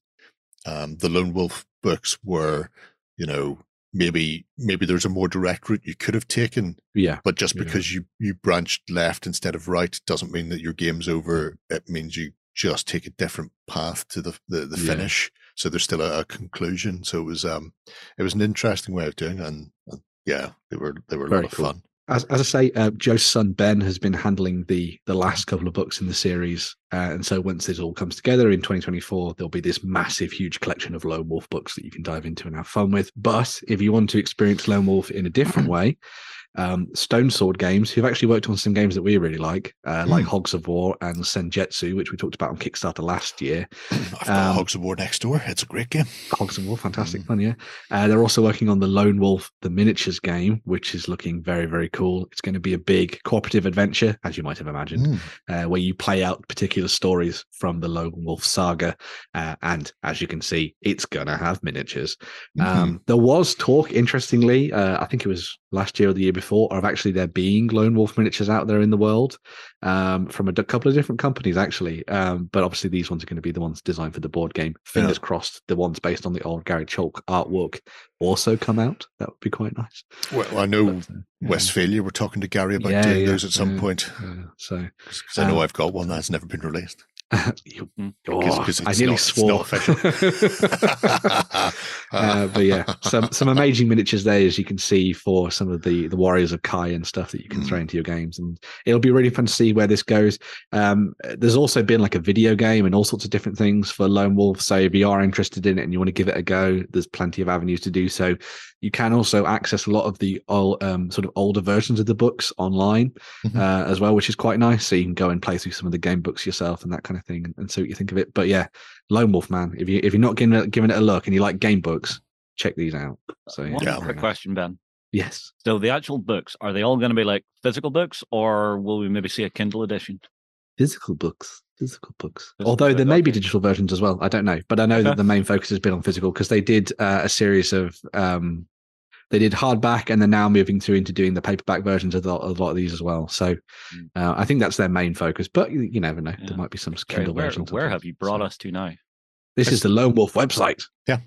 Um, the Lone Wolf books were, you know, maybe maybe there's a more direct route you could have taken, yeah, but just Yeah. because you you branched left instead of right doesn't mean that your game's over. It means you just take a different path to the the, the Yeah. finish. So there's still a, a conclusion. So it was um it was an interesting way of doing it, and, and yeah, they were they were a Very lot of cool. fun. as, as I say, uh, Joe's son Ben has been handling the the last couple of books in the series, uh, and so once this all comes together in 2024, there'll be this massive, huge collection of Lone Wolf books that you can dive into and have fun with. But if you want to experience Lone Wolf in a different [CLEARS THROAT] way, um, Stone Sword Games, who've actually worked on some games that we really like, uh, like Mm. Hogs of War and Senjetsu, which we talked about on Kickstarter last year. [CLEARS THROAT] I've got Um, Hogs of War next door. It's a great game. Hogs of War, fantastic Mm. fun, yeah. Uh, they're also working on the Lone Wolf, the miniatures game, which is looking very, very cool. It's going to be a big cooperative adventure, as you might have imagined, Mm. uh, where you play out particular stories from the Lone Wolf saga. Uh, and as you can see, it's going to have miniatures. Mhm. Um, there was talk, interestingly, uh, I think it was last year or the year before of actually there being Lone Wolf miniatures out there in the world um, from a couple of different companies, actually. Um, but obviously, these ones are going to be the ones designed for the board game. Fingers crossed, the ones based on the old Gary Chalk artwork also come out. That would be quite nice. Well, I know But, uh, yeah. Westfalia. We're talking to Gary about Yeah, doing yeah, those at some yeah, point yeah. so, I know Um, I've got one that's never been released. You, Mm. oh, 'cause I nearly not- swore. [LAUGHS] uh, but yeah, some some amazing miniatures there, as you can see, for some of the the warriors of Kai and stuff that you can throw into your games, and it'll be really fun to see where this goes. Um, there's also been like a video game and all sorts of different things for Lone Wolf. So if you are interested in it and you want to give it a go, there's plenty of avenues to do so. You can also access a lot of the old, um, sort of older versions of the books online Mhm. uh, as well, which is quite nice. So you can go and play through some of the game books yourself and that kind of thing, and, and see what you think of it. But yeah, Lone Wolf man, if you if you're not giving it, giving it a look and you like game books, check these out. So One Yeah. quick question, Ben. yes, So the actual books are they all going to be like physical books, or will we maybe see a Kindle edition? physical books, physical books. Physical Although there book, may be digital versions as well. I don't know, but I know Okay. that the main focus has been on physical because they did uh, a series of. Um, they did hardback, and they're now moving through into doing the paperback versions of, the, of a lot of these as well. So, Mm. uh, I think that's their main focus. But you, you never know; Yeah. there might be some Kindle where versions. of where have you brought So- us to now? This is the Lone Wolf website. Yeah.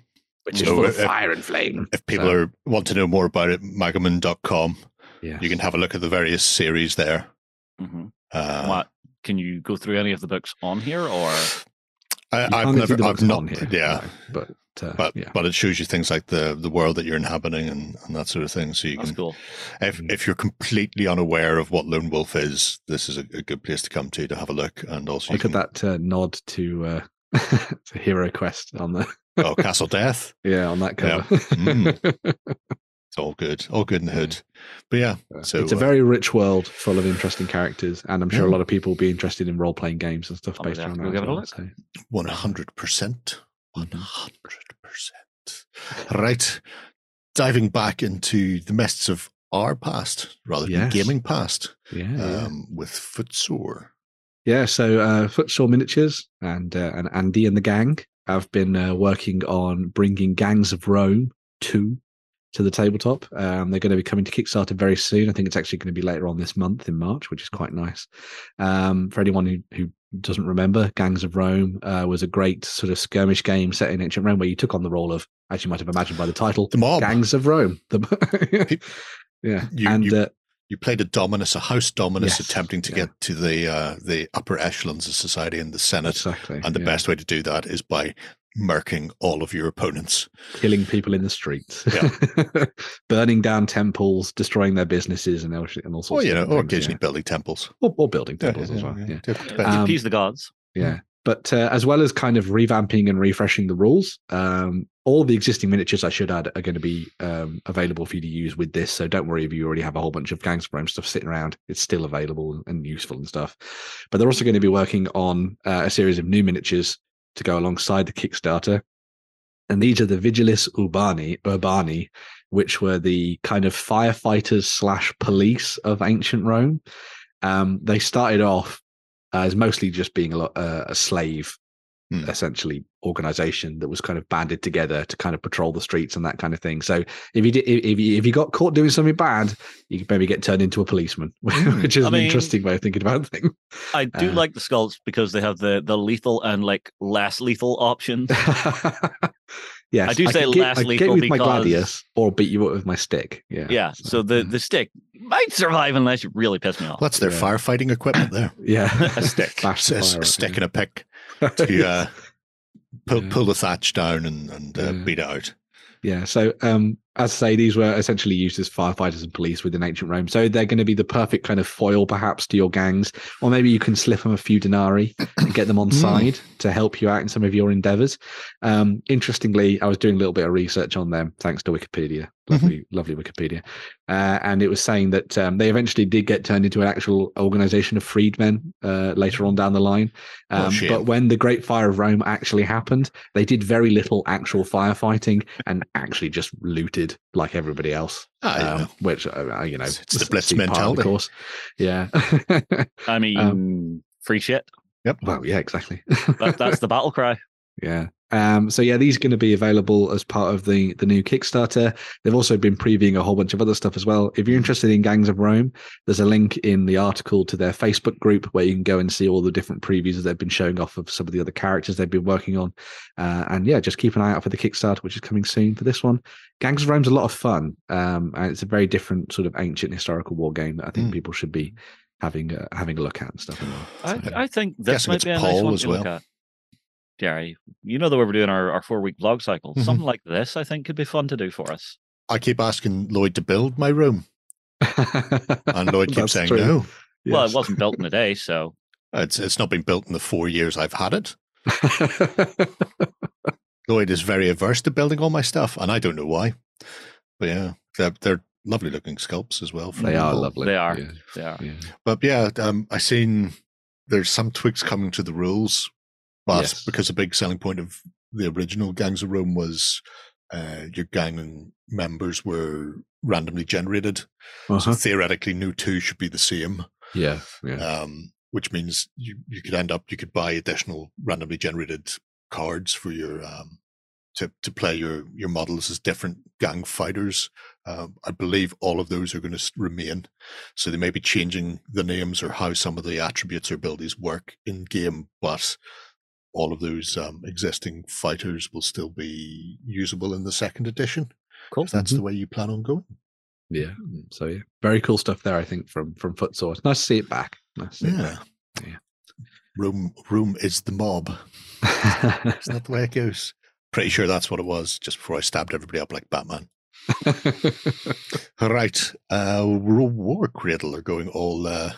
which is So full of fire and flame. If people So, are want to know more about it, magaman.com. yes. You can have a look at the various series there. hmm Uh, what can you go through any of the books on here, or I, You I've never, I've not, here, yeah, no, but uh, but yeah, but it shows you things like the the world that you're inhabiting and, and that sort of thing. So you that's can, cool? if Mm. if you're completely unaware of what Lone Wolf is, this is a, a good place to come to to have a look. And also, you look at that uh, nod to uh, [LAUGHS] to Hero Quest on the Oh, Castle Death. [LAUGHS] yeah on that Yeah. cover. Mm. [LAUGHS] It's all good, all good in the hood. But yeah, so it's a uh, very rich world full of interesting characters, and I'm sure Yeah. a lot of people will be interested in role playing games and stuff I'll based have around that. go as give it a look. One hundred percent. Mhm. hundred percent. Right. Diving back into the mists of our past rather Yes. than gaming past, Yeah, yeah. um, with Footsore. Yeah, so uh, Footsore Miniatures and uh, and Andy and the gang have been uh, working on bringing Gangs of Rome two to the tabletop. Um, they're going to be coming to Kickstarter very soon. I think it's actually going to be later on this month in March, which is quite nice. Um, for anyone who who doesn't remember, Gangs of Rome uh, was a great sort of skirmish game set in ancient Rome where you took on the role of, as you might have imagined by the title, The mob. Gangs of Rome. [LAUGHS] The, yeah, You- and you- uh, You played a dominus, a house dominus, Yes, attempting to yeah. get to the uh, the upper echelons of society in the Senate. exactly, And the yeah. best way to do that is by murking all of your opponents. killing people in the streets, Yeah. [LAUGHS] burning down temples, destroying their businesses, and all, and all sorts. Or, you of know, or things, occasionally yeah. building temples. or, or building temples as well. Yeah, yeah. You Um, appease the gods. yeah. But uh, as well as kind of revamping and refreshing the rules, um, all the existing miniatures I should add are going to be um, available for you to use with this. So don't worry if you already have a whole bunch of Gangs of Rome stuff sitting around; it's still available and useful and stuff. But they're also going to be working on uh, a series of new miniatures to go alongside the Kickstarter. And these are the Vigiles Urbani, Urbani, which were the kind of firefighters slash police of ancient Rome. Um, they started off as mostly just being a, uh, a slave, Hmm. essentially organization that was kind of banded together to kind of patrol the streets and that kind of thing. So if you did, if if you, if you got caught doing something bad, you could maybe get turned into a policeman, Hmm. [LAUGHS] which is I an mean- interesting way of thinking about things. I [LAUGHS] do Uh, like the skulls because they have the the lethal and like less lethal options. [LAUGHS] yes, I do say could get, less I could lethal get you with my because- gladius or beat you up with my stick. Yeah, Yeah. So the the stick might survive unless you really piss me off. That's their Yeah. firefighting equipment there. yeah, A stick. Bash A, fire a stick yeah. and a pick [LAUGHS] to uh, pull, Yeah. pull the thatch down and, and uh, Yeah. beat it out. Yeah. So, um, as I say, these were essentially used as firefighters and police within ancient Rome. So they're going to be the perfect kind of foil, perhaps, to your gangs. Or maybe you can slip them a few denarii and get them on Mm. side to help you out in some of your endeavors. Um, interestingly, I was doing a little bit of research on them, thanks to Wikipedia. Lovely, lovely Wikipedia. Uh, and it was saying that um, they eventually did get turned into an actual organization of freedmen uh, later on down the line. Um, shame. but when the Great Fire of Rome actually happened, they did very little actual firefighting and actually just looted like everybody else. Yeah. um, which uh, you know, It's- it's the was Blitz part of course. Yeah. [LAUGHS] I mean, Um, free shit. Yep. Well, yeah, exactly. That, that's the battle cry. [LAUGHS] yeah. Um, so yeah, these are going to be available as part of the the new Kickstarter. They've also been previewing a whole bunch of other stuff as well. If you're interested in Gangs of Rome, there's a link in the article to their Facebook group where you can go and see all the different previews that they've been showing off of some of the other characters they've been working on. Uh, and yeah, just keep an eye out for the Kickstarter, which is coming soon for this one. Gangs of Rome's a lot of fun, um, and it's a very different sort of ancient historical war game that I think Mm. people should be having uh, having a look at and stuff. I, I think this Guessing might it's be a nice one as to look well. at. Jerry, you know that we're doing our, our four week vlog cycle. Mhm. Something like this, I think, could be fun to do for us. I keep asking Lloyd to build my room, and Lloyd [LAUGHS] keeps saying true. no. Well, it wasn't built in a [LAUGHS] day, so It's it's not been built in the four years I've had it. [LAUGHS] Lloyd is very averse to building all my stuff, and I don't know why. But yeah, they're, they're lovely looking sculpts as well. they are lovely. They are. Yeah, they are. yeah. But yeah, um, I seen there's some tweaks coming to the rules, but Yes. because a big selling point of the original Gangs of Rome was uh, your gang members were randomly generated, so Uh-huh. theoretically, new two should be the same. Yeah, yeah. um, which means you, you could end up you could buy additional randomly generated cards for your um, to to play your your models as different gang fighters. Um, I believe all of those are going to remain, so they may be changing the names or how some of the attributes or abilities work in game, but all of those um, existing fighters will still be usable in the second edition. Cool. If that's the way you plan on going. Yeah. So yeah, very cool stuff there. I think from from. It's nice to see it back. Nice to see Yeah. Yeah. Rome, Rome is the mob. it. Isn't that the way it goes? Pretty sure that's what it was just before I stabbed everybody up like Batman. [LAUGHS] All right. Uh, War Cradle are going all uh,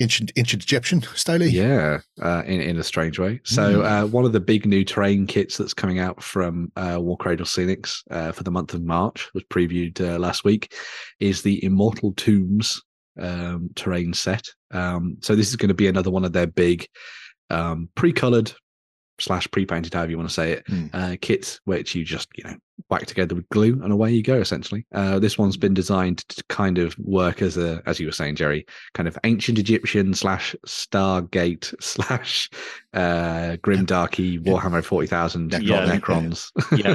ancient ancient Egyptian style. yeah, uh, in in a strange way. So Mm. uh, one of the big new terrain kits that's coming out from uh, War Cradle Scenics uh, for the month of March was previewed uh, last week is the Immortal Tombs um, terrain set. Um, so this is going to be another one of their big um, pre-colored slash pre-painted, however you want to say it, Hmm. uh, kits, which you just you know whack together with glue and away you go. Essentially, uh, this one's been designed to kind of work as a, as you were saying, Jerry, kind of ancient Egyptian slash Stargate [LAUGHS] slash uh, grimdarky Warhammer forty thousand Yeah. Necrons, Yeah, [LAUGHS]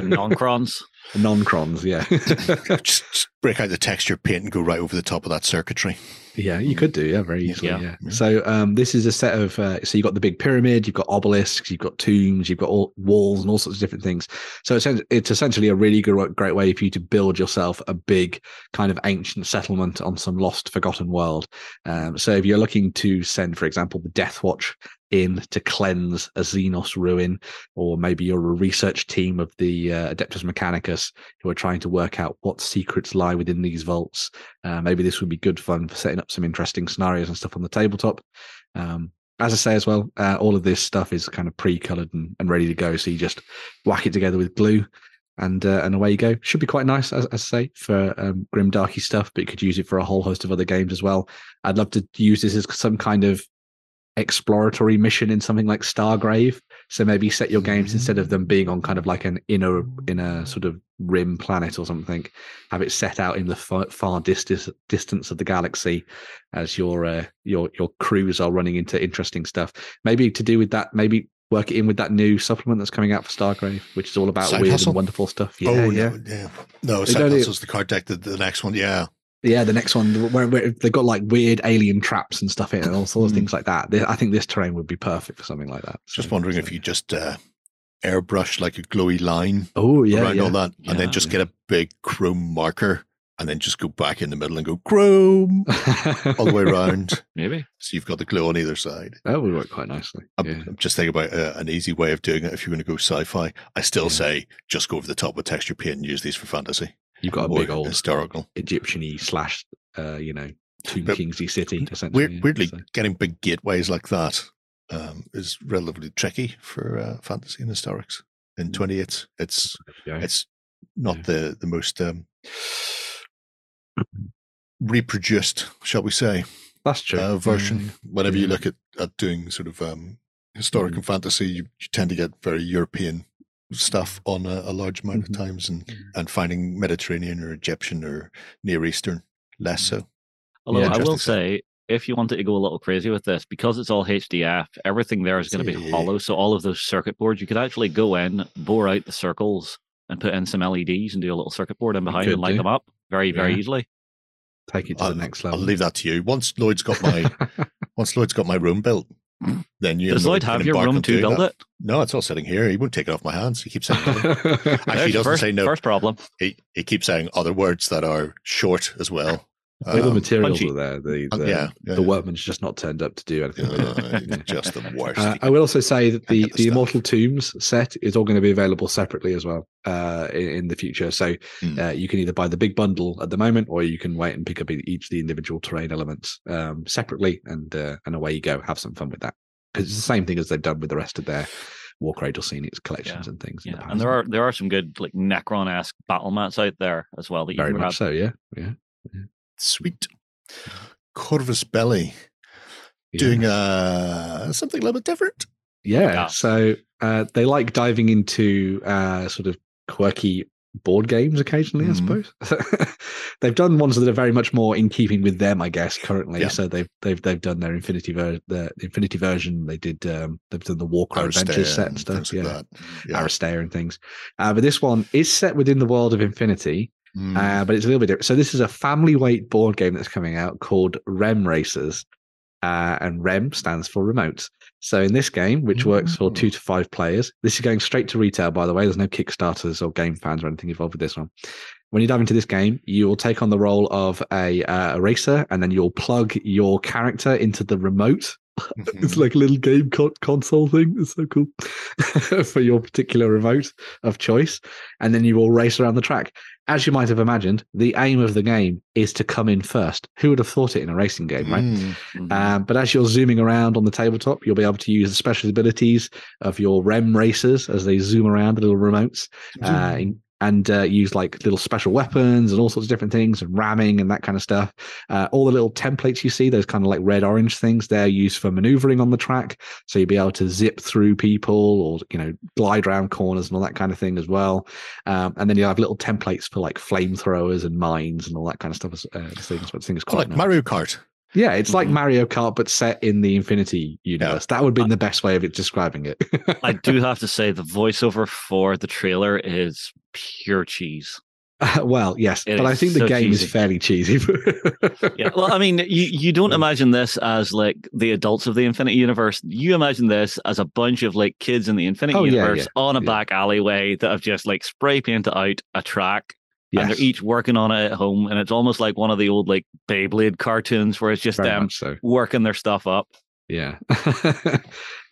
non-crons. non-crons. Yeah, [LAUGHS] just, just break out the texture paint and go right over the top of that circuitry. Yeah, you could do, yeah, very easily. Yeah. Yeah. Yeah. So um, this is a set of uh, so you've got the big pyramid, you've got obelisks, you've got tombs, you've got all walls and all sorts of different things. So it's it's essentially a really good, great way for you to build yourself a big kind of ancient settlement on some lost, forgotten world. Um, so if you're looking to send, for example, the Death Watch in to cleanse a Xenos ruin, or maybe you're a research team of the uh, Adeptus Mechanicus who are trying to work out what secrets lie within these vaults. Uh, maybe this would be good fun for setting up some interesting scenarios and stuff on the tabletop. Um, as I say as well, uh, all of this stuff is kind of pre-colored and, and ready to go. So you just whack it together with glue, and uh, and away you go. Should be quite nice, as, as I say, for um, grim darky stuff. But you could use it for a whole host of other games as well. I'd love to use this as some kind of exploratory mission in something like Stargrave. So maybe set your games instead of them being on kind of like an inner inner sort of rim planet or something, have it set out in the far, far distance distance of the galaxy as your uh, your your crews are running into interesting stuff. Maybe to do with that, maybe work it in with that new supplement that's coming out for Stargrave, which is all about Side weird hustle? and wonderful stuff. Yeah, oh yeah. no, yeah, no. Side Hustle's the card deck. The, the next one, yeah. Yeah, the next one where, where they've got like weird alien traps and stuff in it and all sorts of Mm. things like that. I think this terrain would be perfect for something like that. Just So- wondering if you just uh, airbrush like a glowy line Oh yeah, around yeah. all that, and then Yeah. just get a big chrome marker, and then just go back in the middle and go chrome [LAUGHS] all the way around. Maybe. So you've got the glue on either side. that would work quite nicely. I'm, Yeah. I'm just thinking about uh, an easy way of doing it if you're going to go sci-fi. I still Yeah. say just go over the top with texture paint and use these for fantasy. You've got a big old historical. Egyptian-y slash, uh, you know, Tomb But Kingsy city. Essentially, Weird, weirdly, so. getting big gateways like that um, is relatively tricky for uh, fantasy and historics. In 28, it's Yeah. it's not Yeah. the the most um, reproduced, shall we say, That's true. uh, version. Yeah, Whenever you look at, at doing sort of um, historic Mhm. and fantasy, you, you tend to get very European stuff on a, a large amount Mhm. of times, and and finding Mediterranean or Egyptian or Near Eastern less so. Although Yeah, I will say, if you wanted to go a little crazy with this, because it's all HDF, everything there is going to be See. hollow. So all of those circuit boards, you could actually go in, bore out the circles, and put in some LEDs and do a little circuit board in behind and light do. them up very, very Yeah. easily. Take it to I'll, the next level. I'll leave that to you. Once Lloyd's got my [LAUGHS] once Lloyd's got my room built, [CLEARS THROAT] then you. Does Lloyd have your room to build that. it? No, it's all sitting here. He won't take it off my hands. He keeps saying [LAUGHS] no. Actually, he doesn't first, say no. First problem. He, he keeps saying other words that are short as well. All the Um, materials punchy. are there. The, uh, the, yeah, yeah, the yeah. workman's just not turned up to do anything with it. Uh, just the [LAUGHS] worst. Uh, I will also say that the, the the. Immortal Tombs set is all going to be available separately as well uh, in, in the future. So Hmm. uh, you can either buy the big bundle at the moment, or you can wait and pick up each of the individual terrain elements um, separately, and uh, and away you go. Have some fun with that because it's the same thing as they've done with the rest of their War Cradle Scenics collections and things. in the past. and there are there are some good like Necron esque battle mats out there as well that you very can grab. much so. Yeah, yeah. Sweet. Corvus Belli yeah. doing uh, something a little bit different. Yeah. Yeah. So uh, they like diving into uh, sort of quirky board games occasionally, Mhm. I suppose. [LAUGHS] they've done ones that are very much more in keeping with them, I guess, currently. Yeah. So they've they've they've done their Infinity ver- the Infinity version. They did um, they've done the Warcrow Adventures set and and stuff. things Yeah. like. Yeah. Aristeia and things. Uh, but this one is set within the world of Infinity, Mm. uh, but it's a little bit different. So this is a family weight board game that's coming out called Rem Racers, uh, and Rem stands for remote. So in this game, which works for Mm. two to five players, this is going straight to retail. By the way, there's no Kickstarters or game fans or anything involved with this one. When you dive into this game, you will take on the role of a, uh, a racer, and then you'll plug your character into the remote [LAUGHS] it's Mhm. like a little game co- console thing. It's so cool [LAUGHS] for your particular remote of choice. And then you will race around the track. As you might have imagined, the aim of the game is to come in first. Who would have thought it in a racing game, right? Mm. Mhm. Um, but as you're zooming around on the tabletop, you'll be able to use the special abilities of your REM racers as they zoom around the little remotes uh, in- and uh, use like little special weapons and all sorts of different things and ramming and that kind of stuff. Uh, all the little templates you see, those kind of like red orange things, they're used for maneuvering on the track. So you'll be able to zip through people or, you know, glide around corners and all that kind of thing as well. Um, and then you have little templates for like flamethrowers and mines and all that kind of stuff. As, uh, things, but things Oh, quite like nice. Mario Kart. Yeah, it's like Mhm. Mario Kart, but set in the Infinity universe. That would be the best way of it describing it. I do [LAUGHS] have to say the voiceover for the trailer is pure cheese. well, yes, It but I think the so game is fairly cheesy. [LAUGHS] Yeah, well, I mean, you, you don't imagine this as like the adults of the Infinite Universe. You imagine this as a bunch of like kids in the Infinite Oh, yeah, Universe yeah, on a yeah. back alleyway that have just like spray painted out a track and they're each working on it at home. And it's almost like one of the old like Beyblade cartoons where it's just very them so. working their stuff up. Yeah. Uh, [LAUGHS]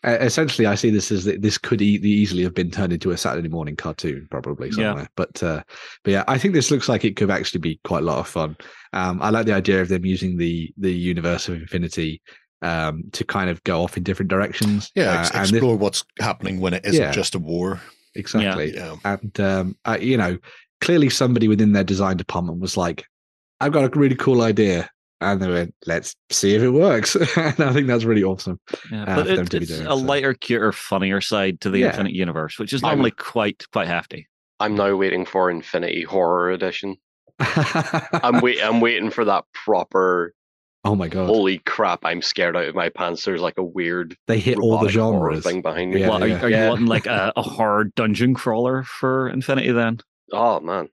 Essentially, I see this as that this could e- easily have been turned into a Saturday morning cartoon, probably Yeah. somewhere. But uh, but yeah, I think this looks like it could actually be quite a lot of fun. Um, I like the idea of them using the the universe of Infinity um, to kind of go off in different directions. Yeah, Uh, ex- and thi- explore what's happening when it isn't Yeah. just a war. exactly. Yeah. and um, uh, you know, clearly somebody within their design department was like, "I've got a really cool idea," and they went, "Let's see if it works." [LAUGHS] and I think that's really awesome. Yeah, uh, but for it, it's doing a so. lighter, cuter, funnier side to the Yeah. Infinite Universe, which is I'm- normally quite quite hefty. I'm now waiting for Infinity Horror Edition. [LAUGHS] I'm wait. I'm waiting for that proper. oh my god, Holy crap! I'm scared out of my pants. There's like a weird they hit all the genres. thing behind me. Yeah, what, are, yeah. are you Yeah. wanting like a, a horror dungeon crawler for Infinity then? Oh man,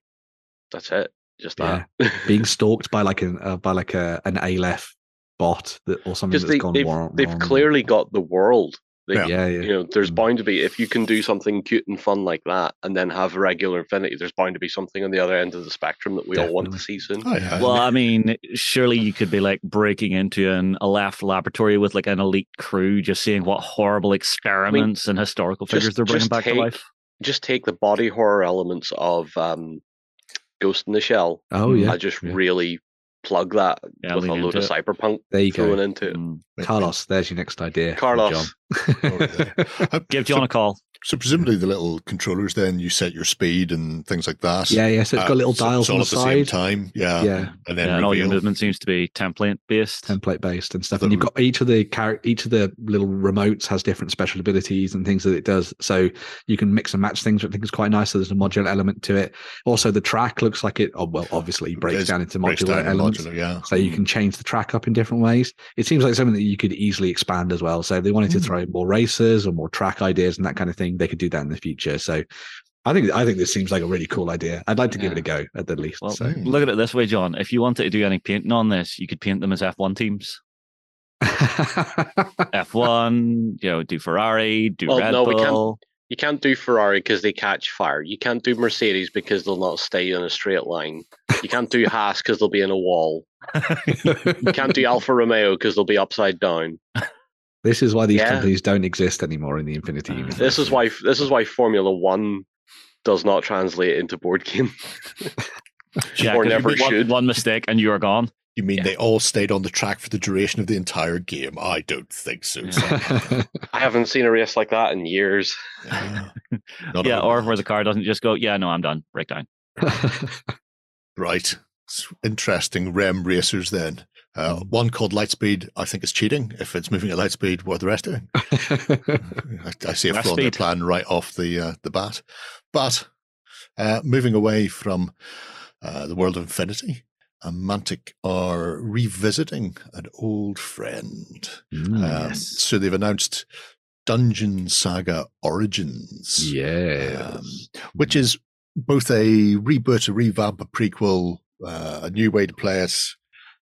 that's it. Just that. Being [LAUGHS] stalked by like an uh, by like a an Aleph bot that or something Because that's they, gone they've wrong. they've clearly got the world. They, Yeah. yeah yeah You know, there's Mm. bound to be if you can do something cute and fun like that, and then have regular Infinity. There's bound to be something on the other end of the spectrum that we all want to see soon. Oh, yeah. Well, I mean, surely you could be like breaking into an Aleph laboratory with like an elite crew, just seeing what horrible experiments and historical just- figures they're bringing just back to life. Just take the body horror elements of um, Ghost in the Shell. oh yeah I just yeah. really plug that Yeah, with a lean load of into cyberpunk there you thrown go into it. Mm. Carlos there's your next idea Carlos. John. [LAUGHS] Yeah. [LAUGHS] Give John a call. So presumably the little controllers then you set your speed and things like that. Yeah, yeah. So it's got Uh, little so dials it's all on the at the same side. time. Yeah. Yeah, And then Yeah, and all your movement seems to be template based. template based and stuff. The- And you've got each of the char- each of the little remotes has different special abilities and things that it does. So you can mix and match things, which I think is quite nice. So there's a modular element to it. Also, the track looks like it. Oh, well, obviously breaks down into modular down elements. modular, yeah. So you can change the track up in different ways. It seems like something that you could easily expand as well. So if they wanted to Mm. throw in more races or more track ideas and that kind of thing, they could do that in the future. So I think I think this seems like a really cool idea. I'd like to give it a go at the least. Well, so hmm. look at it this way, John. If you wanted to do any painting on this, you could paint them as F1 teams. [LAUGHS] F1, you know, do Ferrari, do Well, Red no, we can't- Bull. You can't do Ferrari because they catch fire. You can't do Mercedes because they'll not stay on a straight line. You can't do [LAUGHS] Haas because they'll be in a wall. [LAUGHS] You can't do Alfa Romeo because they'll be upside down. This is why these Yeah. companies don't exist anymore in the Infinity mm. universe. This is why this is why Formula One does not translate into board game. [LAUGHS] Yeah, or 'cause never one, should. One mistake and you are gone. You mean Yeah. they all stayed on the track for the duration of the entire game? I don't think so. Yeah. [LAUGHS] I haven't seen a race like that in years. [LAUGHS] Yeah. Yeah, or that. where the car doesn't just go, yeah, no, I'm done. Breakdown. Right. S- Interesting REM racers then. Uh, Mm. one called Lightspeed, I think is cheating. If it's moving at Lightspeed, what are the rest doing? [LAUGHS] I, I see a flaw in their plan right off the uh, the bat. But uh, moving away from uh, the world of Infinity, Mantic are revisiting an old friend. Mm, Um, So they've announced Dungeon Saga Origins, yes. um, which is both a reboot, a revamp, a prequel, uh, a new way to play it,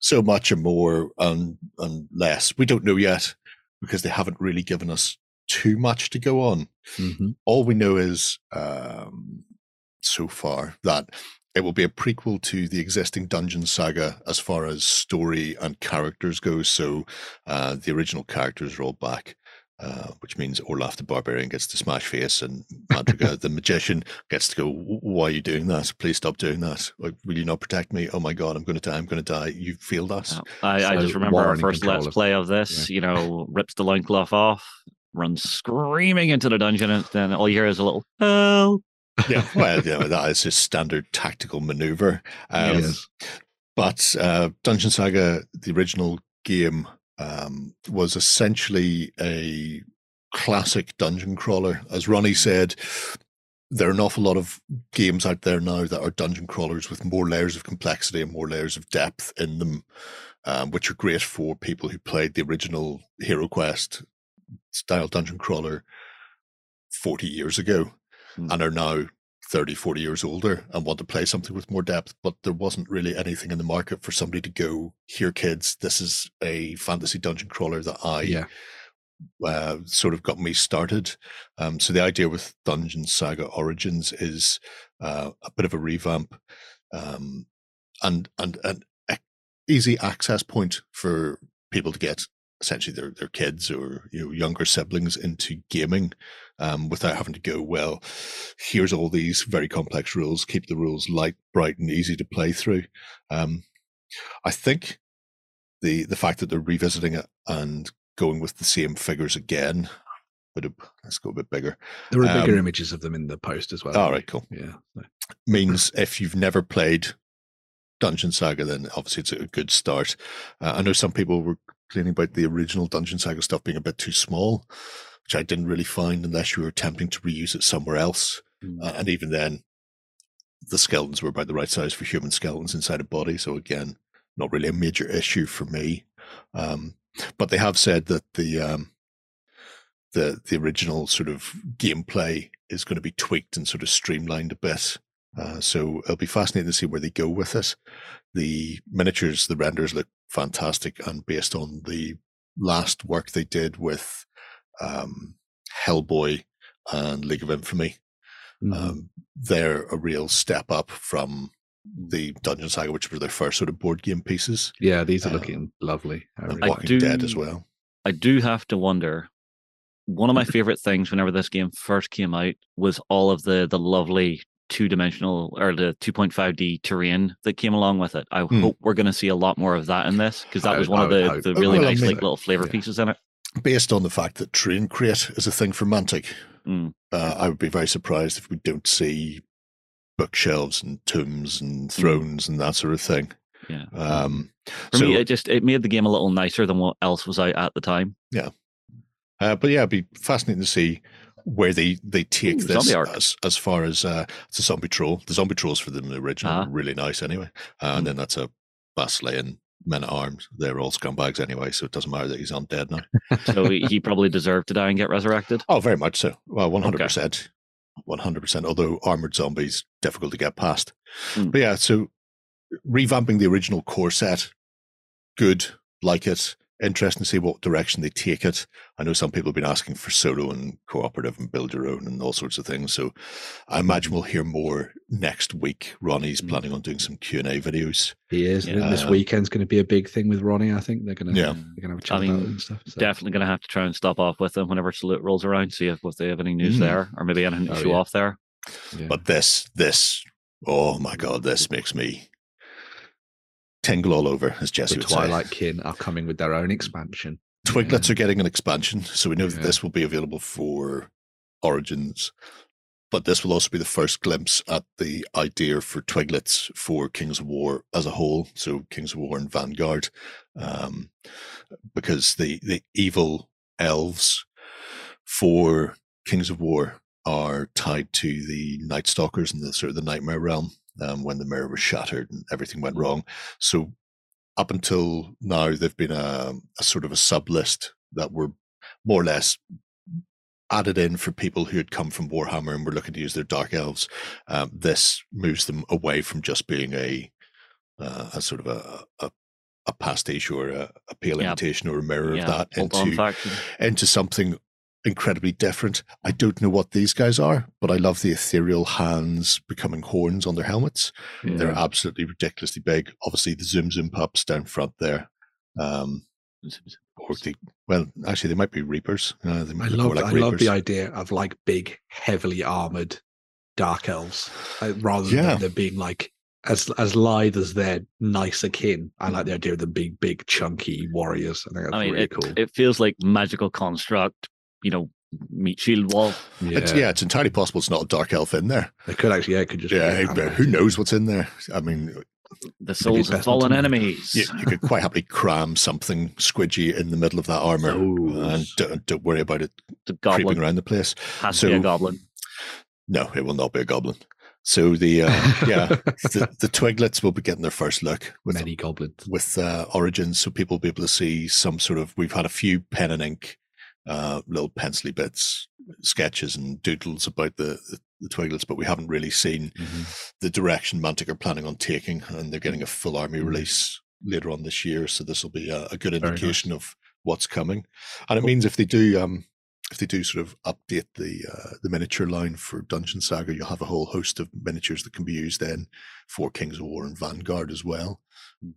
so much and more and and less. We don't know yet because they haven't really given us too much to go on. Mhm. All we know is um, so far that it will be a prequel to the existing Dungeon Saga as far as story and characters go. So uh, the original characters are all back. Uh, which means Orlaf the Barbarian gets to smash face and Madriga the Magician gets to go, why are you doing that? Please stop doing that. Like, will you not protect me? Oh my God, I'm going to die. I'm going to die. You feel that? Uh, I, I just remember our first let's of- play of this, you know, rips the loincloth off, runs screaming into the dungeon, and then all you hear is a little help. yeah, [LAUGHS] well, yeah, that is a standard tactical maneuver. Um, Yes. But uh, Dungeon Saga, the original game, um, was essentially a classic dungeon crawler. As Ronnie said, there are an awful lot of games out there now that are dungeon crawlers with more layers of complexity and more layers of depth in them, um, which are great for people who played the original Hero Quest style dungeon crawler 40 years ago Hmm. and are now 30, 40 years older and want to play something with more depth. But there wasn't really anything in the market for somebody to go, here, kids, this is a fantasy dungeon crawler that I yeah. uh, sort of got me started. Um, so the idea with Dungeon Saga Origins is uh, a bit of a revamp um, and and an easy access point for people to get essentially their their kids or you know younger siblings into gaming um, without having to go well. Here's all these very complex rules. Keep the rules light, bright, and easy to play through. Um, I think the the fact that they're revisiting it and going with the same figures again. But let's go a bit bigger. There are bigger Um, images of them in the post as well. All right, cool. Yeah. Means if you've never played Dungeon Saga, then obviously it's a good start. Uh, I know some people were complaining about the original Dungeon Saga stuff being a bit too small, which I didn't really find unless you were attempting to reuse it somewhere else. Hmm. Uh, and even then, the skeletons were about the right size for human skeletons inside a body. So again, not really a major issue for me. Um, but they have said that the um, the the original sort of gameplay is going to be tweaked and sort of streamlined a bit. Uh, so it'll be fascinating to see where they go with this. The miniatures, the renders look fantastic, and based on the last work they did with um, Hellboy and League of Infamy, Mhm. um, they're a real step up from the Dungeon Saga, which were their first sort of board game pieces, yeah, these are uh, looking lovely. I and really I like Walking Dead as well. I do have to wonder. One of my favorite things whenever this game first came out was all of the the lovely two dimensional or the 2.5D terrain that came along with it. I Hmm. hope we're going to see a lot more of that in this because that I was one I of the, hope. the really well, I nice mean, like little flavor yeah. pieces in it. based on the fact that Terrain Crate is a thing for Mantic, Mm. uh, I would be very surprised if we don't see bookshelves and tombs and thrones and that sort of thing. Yeah. Um, For so, me, it just it made the game a little nicer than what else was out at the time. uh, but yeah, it'd be fascinating to see where they they take Ooh, this as as far as uh, it's a zombie troll. The zombie trolls for them the original were really nice anyway, uh, Mm. and then that's a Basilean men at arms. They're all scumbags anyway, so it doesn't matter that he's undead now. [LAUGHS] So he, he probably deserved to die and get resurrected. Oh, very much so. Well, one hundred percent, one hundred percent. Although armored zombies difficult to get past. Mm. But yeah, so revamping the original core set, good, like it. Interesting to see what direction they take it. I know some people have been asking for solo and cooperative and build your own and all sorts of things. So I imagine we'll hear more next week. Ronnie's Mm. planning on doing some Q and A videos. He is. Yeah. This Uh, weekend's going to be a big thing with Ronnie. I think they're going to. Yeah. They're going to have a chat I about mean, it and stuff. So. Definitely going to have to try and stop off with them whenever Salute rolls around. See if, if they have any news Mm. there, or maybe anything to Oh, show yeah. off there. Yeah. But this, this, oh my god, this makes me tingle all over, as Jesse the would say. Twilight Kin are coming with their own expansion. Twiglets are getting an expansion, so we know that this will be available for Origins. But this will also be the first glimpse at the idea for Twiglets for Kings of War as a whole. So Kings of War and Vanguard, um, because the the evil elves for Kings of War are tied to the Night Stalkers and the sort of the Nightmare realm. Um, when the mirror was shattered and everything went wrong, so up until now, they've been a, a sort of a sub list that were more or less added in for people who had come from Warhammer and were looking to use their dark elves. Um, this moves them away from just being a uh, a sort of a, a a pastiche or a, a pale Yeah. imitation or a mirror yeah, of that into into something incredibly different. I don't know what these guys are, but I love the ethereal hands becoming horns on their helmets. They're absolutely ridiculously big. Obviously, the Zoom Zoom pups down front there. Um, or the, well, actually, they might be Reapers. Uh, they I might look love. like I love the idea of like big, heavily armored dark elves, like, rather Yeah. than them being like as as lithe as their nicer kin. I like the idea of them being big, chunky warriors. I think that's I mean, really it, cool. it feels like magical construct. You know, meat shield wall. yeah. It's, yeah, it's entirely possible it's not a dark elf in there. they could actually. Yeah, it could just. Yeah, be but who knows what's in there? I mean, The souls of fallen not to know. enemies. you, you could quite happily cram something squidgy in the middle of that armor and don't, don't worry about it the creeping goblin around the place. has to be a goblin. No, it will not be a goblin. So the uh, [LAUGHS] yeah, the, the Twiglets will be getting their first look with Many goblins. with uh, Origins, so people will be able to see some sort of. We've had a few pen and ink, uh, little pencily bits, sketches and doodles about the, the the Twiglets, but we haven't really seen the direction Mantic are planning on taking, and they're getting a full army Mhm. release later on this year. So this will be a, a good Very indication of what's coming, and it means if they do. Um, if they do sort of update the uh, the miniature line for Dungeon Saga, you'll have a whole host of miniatures that can be used then for Kings of War and Vanguard as well.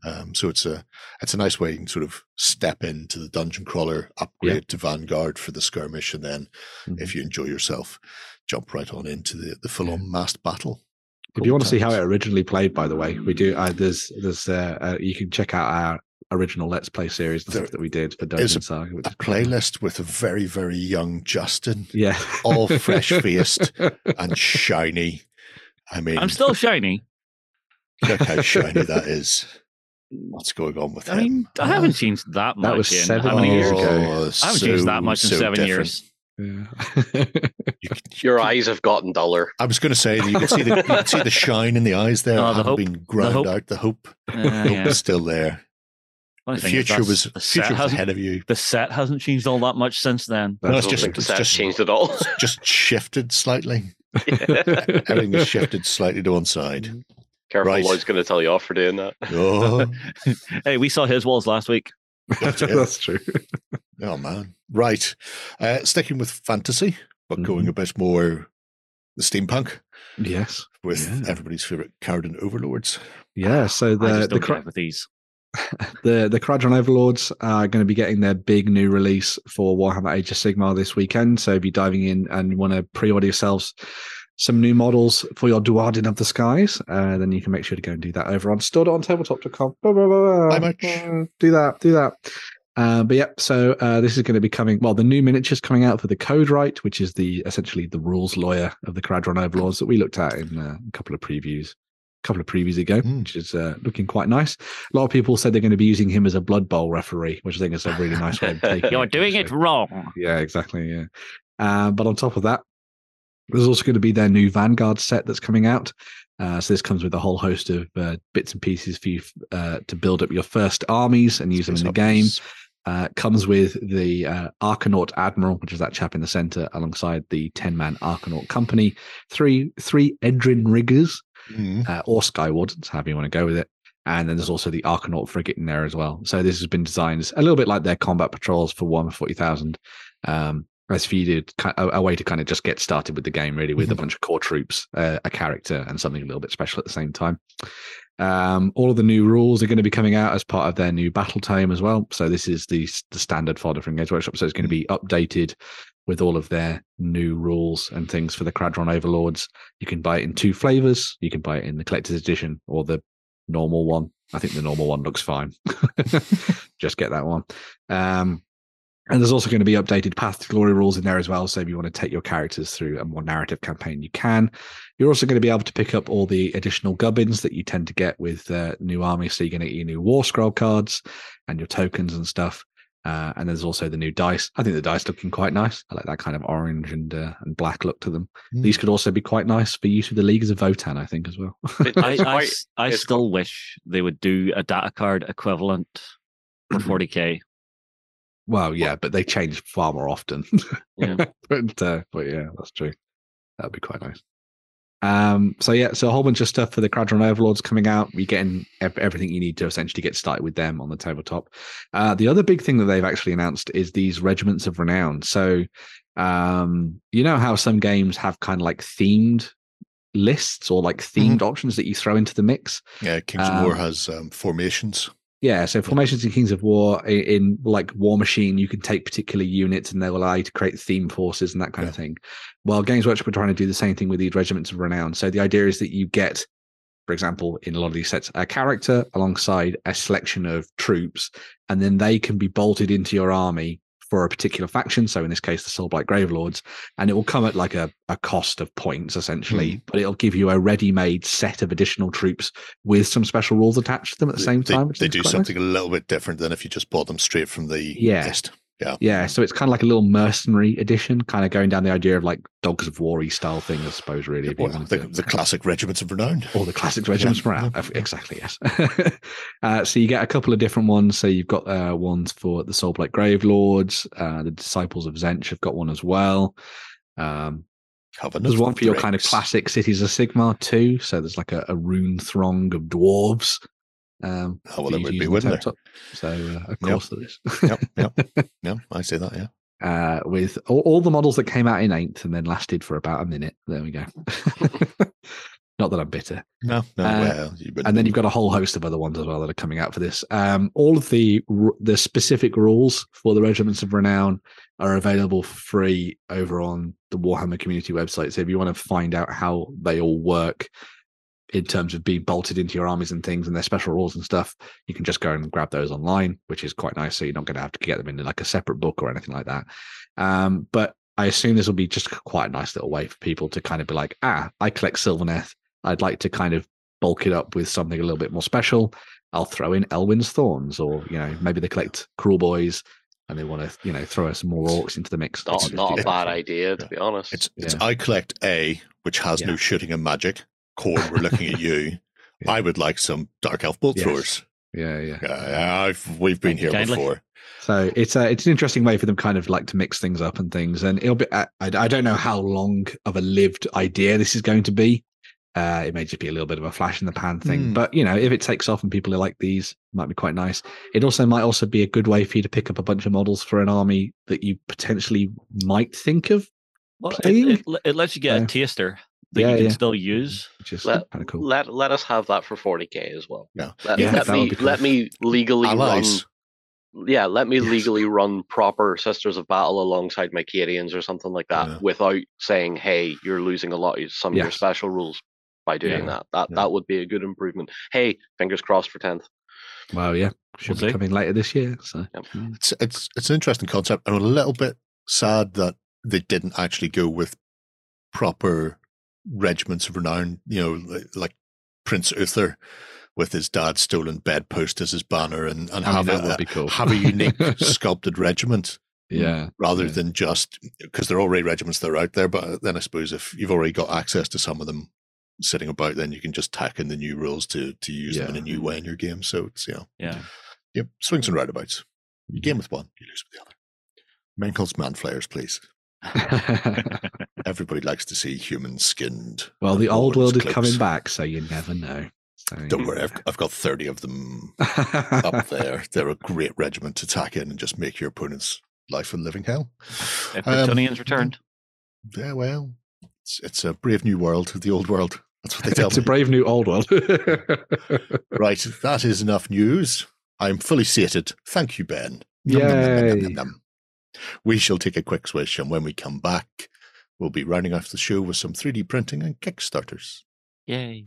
Um, so it's a it's a nice way you can sort of step into the dungeon crawler, upgrade to Vanguard for the skirmish, and then Mhm. if you enjoy yourself, jump right on into the, the full on massed battle. If you want to see how it originally played, by the way, we do. Uh, there's there's uh, uh, you can check out our original Let's Play series and There stuff that we did for is Dungeon Saga. which a is playlist with a very very young Justin, Yeah, all fresh-faced. [LAUGHS] and shiny. I mean, I'm still shiny. look how shiny that [LAUGHS] is. What's going on with I him? mean, I haven't changed that much. That was in seven how many years? years ago. Oh, I haven't changed that much in so seven different. years. yeah. You [LAUGHS] Your eyes have gotten duller. I was going to say you can see the you can see the shine in the eyes there. Oh, it the hasn't hope. been ground hope. out. The hope, Uh, hope yeah. is still there. Funny The future was the future was ahead of you. the set hasn't changed all that much since then. No, it's just the it's set's just changed at all. [LAUGHS] just shifted slightly. [LAUGHS] Everything is shifted slightly to one side. Careful, Right. Lloyd's going to tell you off for doing that. Oh, [LAUGHS] hey, we saw his walls last week. that's. That's true. oh man! Right, uh, sticking with fantasy, but Mm-hmm. going a bit more the steampunk Yes. with Yeah. everybody's favorite Kharadron overlords. Yeah. So I the just the don't cra- with these. The the Kharadron Overlords are going to be getting their big new release for Warhammer Age of Sigmar this weekend. So if you're diving in and want to pre-order yourselves some new models for your Duardin of the Skies, uh, then you can make sure to go and do that over on store.ontabletop.com. Blah, blah, blah, blah. Mitch. Uh, Do that, do that. Uh, but yeah, so uh, this is going to be coming. Well, the new miniatures coming out for the Codewright, which is the essentially the rules lawyer of the Kharadron Overlords that we looked at in uh, a couple of previews, couple of previews ago, Mm. which is uh, looking quite nice. A lot of people said they're going to be using him as a Blood Bowl referee, which I think is a really nice way of [LAUGHS] taking. You're it, doing it wrong. Yeah, exactly. Yeah. Uh, but on top of that, there's also going to be their new Vanguard set that's coming out. Uh, so this comes with a whole host of uh, bits and pieces for you uh, to build up your first armies and use them in the game. Uh, comes with the uh, Arkanaut Admiral, which is that chap in the center, alongside the ten man Arkanaut Company, three three Endrinriggers Mm. uh, or Skywardens, however you want to go with it. And then there's also the Arkanaut frigate in there as well. So this has been designed a little bit like their combat patrols for Warhammer 40,000. Um, as for you to a, a way to kind of just get started with the game, really, with a Mhm. bunch of core troops, uh, a character, and something a little bit special at the same time. Um, all of the new rules are going to be coming out as part of their new battle tome as well. So this is the the standard fodder from Games Workshop. So it's going to be updated with all of their new rules and things for the Kharadron Overlords. You can buy it in two flavors. You can buy it in the collector's edition or the normal one. I think the normal one looks fine. [LAUGHS] Just get that one. Um, and there's also going to be updated Path to Glory rules in there as well. So if you want to take your characters through a more narrative campaign, you can. You're also going to be able to pick up all the additional gubbins that you tend to get with uh, new armies. So you're going to get your new War Scroll cards and your tokens and stuff. Uh, and there's also the new dice. I think the dice looking quite nice. I like that kind of orange and uh, and black look to them. Mm. These could also be quite nice for use with the leagues of Votann, I think, as well. [LAUGHS] I, it's I, quite- s- I it's still wish they would do a data card equivalent for [CLEARS THROAT] 40k. well, yeah, but they change far more often. Yeah. [LAUGHS] but, uh, but yeah, that's true. That'd be quite nice. Um, so yeah, so a whole bunch of stuff for the Kharadron Overlords coming out. You're getting everything you need to essentially get started with them on the tabletop. Uh, the other big thing that they've actually announced is these regiments of renown. So, um, you know how some games have kind of like themed lists or like themed options that you throw into the mix. Yeah, Kings of War Um, has um, formations. Yeah, so formations in Kings of War i- in, like War Machine, you can take particular units and they'll allow you to create theme forces and that kind of thing. Well, Games Workshop are trying to do the same thing with these regiments of renown. So the idea is that you get, for example, in a lot of these sets, a character alongside a selection of troops, and then they can be bolted into your army for a particular faction. So in this case, the Soulblight Gravelords, and it will come at like a, a cost of points essentially, hmm. but it'll give you a ready-made set of additional troops with some special rules attached to them at the They- same time. which they do quite nice. something a little bit different than if you just bought them straight from the Yeah. list. Yeah. Yeah, so it's kind of like a little mercenary edition, kind of going down the idea of like Dogs of War style thing, I suppose, really. Well, the, the classic regiments of renown. Or the classic regiments from Yeah. Exactly, yes. [LAUGHS] uh, so you get a couple of different ones. So you've got uh, ones for the Soulblight Grave Lords, uh, the Disciples of Tzeentch have got one as well. Um, Covenant there's one for your kind of classic Cities of Sigmar too. So there's like a, a rune throng of dwarves. Um, Oh, well, there would be, wouldn't there? So uh, of Yep. course there is. Yep, yep. [LAUGHS] yeah, I say that, yeah. uh, with all, all the models that came out in eighth and then lasted for about a minute. There we go. [LAUGHS] Not that I'm bitter. No, no, Uh, well, And then you've got a whole host of other ones as well that are coming out for this. Um, all of the the specific rules for the regiments of renown are available free over on the Warhammer community website. So if you want to find out how they all work in terms of being bolted into your armies and things and their special rules and stuff, you can just go and grab those online, which is quite nice. So you're not going to have to get them in like a separate book or anything like that. Um, but I assume this will be just quite a nice little way for people to kind of be like, ah, I collect Sylvaneth. I'd like to kind of bulk it up with something a little bit more special. I'll throw in Elthwin's Thorns, or you know, maybe they collect Kruleboyz and they want to, you know, throw some more orcs into the mix. Not, It's- not a bad idea, to be honest. It's, it's Yeah. I collect A, which has Yeah. no shooting and magic. Corn, we're looking at you. [LAUGHS] Yeah. I would like some Dark Elf bolt Yes. throwers. Yeah, yeah. Yeah, I've, we've been Thank here kindly. before. So it's a, it's an interesting way for them kind of like to mix things up and things. And it'll be I, I don't know how long of a lived idea this is going to be. Uh, it may just be a little bit of a flash in the pan thing, Hmm. but you know, if it takes off and people are like these, it might be quite nice. It also might also be a good way for you to pick up a bunch of models for an army that you potentially might think of, Well, it, Playing? it, it lets you get Yeah. a taster that Yeah, you can yeah. still use. which is Let- kind of cool. Let let us have that for 40k as well. Yeah. Let, Yeah, let that would me be cool. let me legally Allies. run. Yeah, let me Yes. legally run proper Sisters of Battle alongside my Cadians or something like that, Yeah. without saying, "Hey, you're losing a lot of some of your special rules by doing Yeah. that." That Yeah. that would be a good improvement. Hey, fingers crossed for tenth. Well, yeah, should We'll be see. coming later this year. So Yep. It's it's it's an interesting concept. I'm a little bit sad that they didn't actually go with proper regiments of renown. You know, like, like Prince Uther with his dad's stolen bedpost as his banner, and and ah, I mean, have that a, would be cool. have a unique [LAUGHS] sculpted regiment yeah, rather Yeah. than just because there are already regiments that are out there. But then I suppose if you've already got access to some of them sitting about, then you can just tack in the new rules to to use them in a new way in your game. So it's you know, Yeah. yep, swings and roundabouts. You game with one, you lose with the other. Mengil's Manflayers, please. [LAUGHS] Everybody likes to see humans skinned. well, the old worn as world is coming back, so you never know. So, Don't worry, I've, I've got 30 of them up [LAUGHS] there. They're a great regiment to tack in and just make your opponent's life a living hell. If Um, returned. Yeah, well, it's, it's a brave new world, the old world. That's what they tell it's a brave new old world. [LAUGHS] right, that is enough news. I'm fully sated. Thank you, Ben. Nom, nom, nom, nom, We shall take a quick swish, and when we come back, we'll be rounding off the show with some 3D printing and Kickstarters. Yay.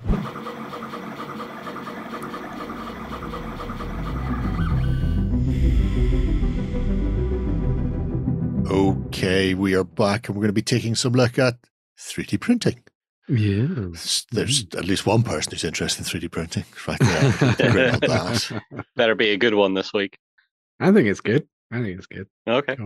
Okay, we are back, and we're going to be taking some look at 3D printing. yeah. S- There's mm-hmm. at least one person who's interested in 3D printing right there. That. [LAUGHS] Better be a good one this week. I think it's good. I think it's good. Okay.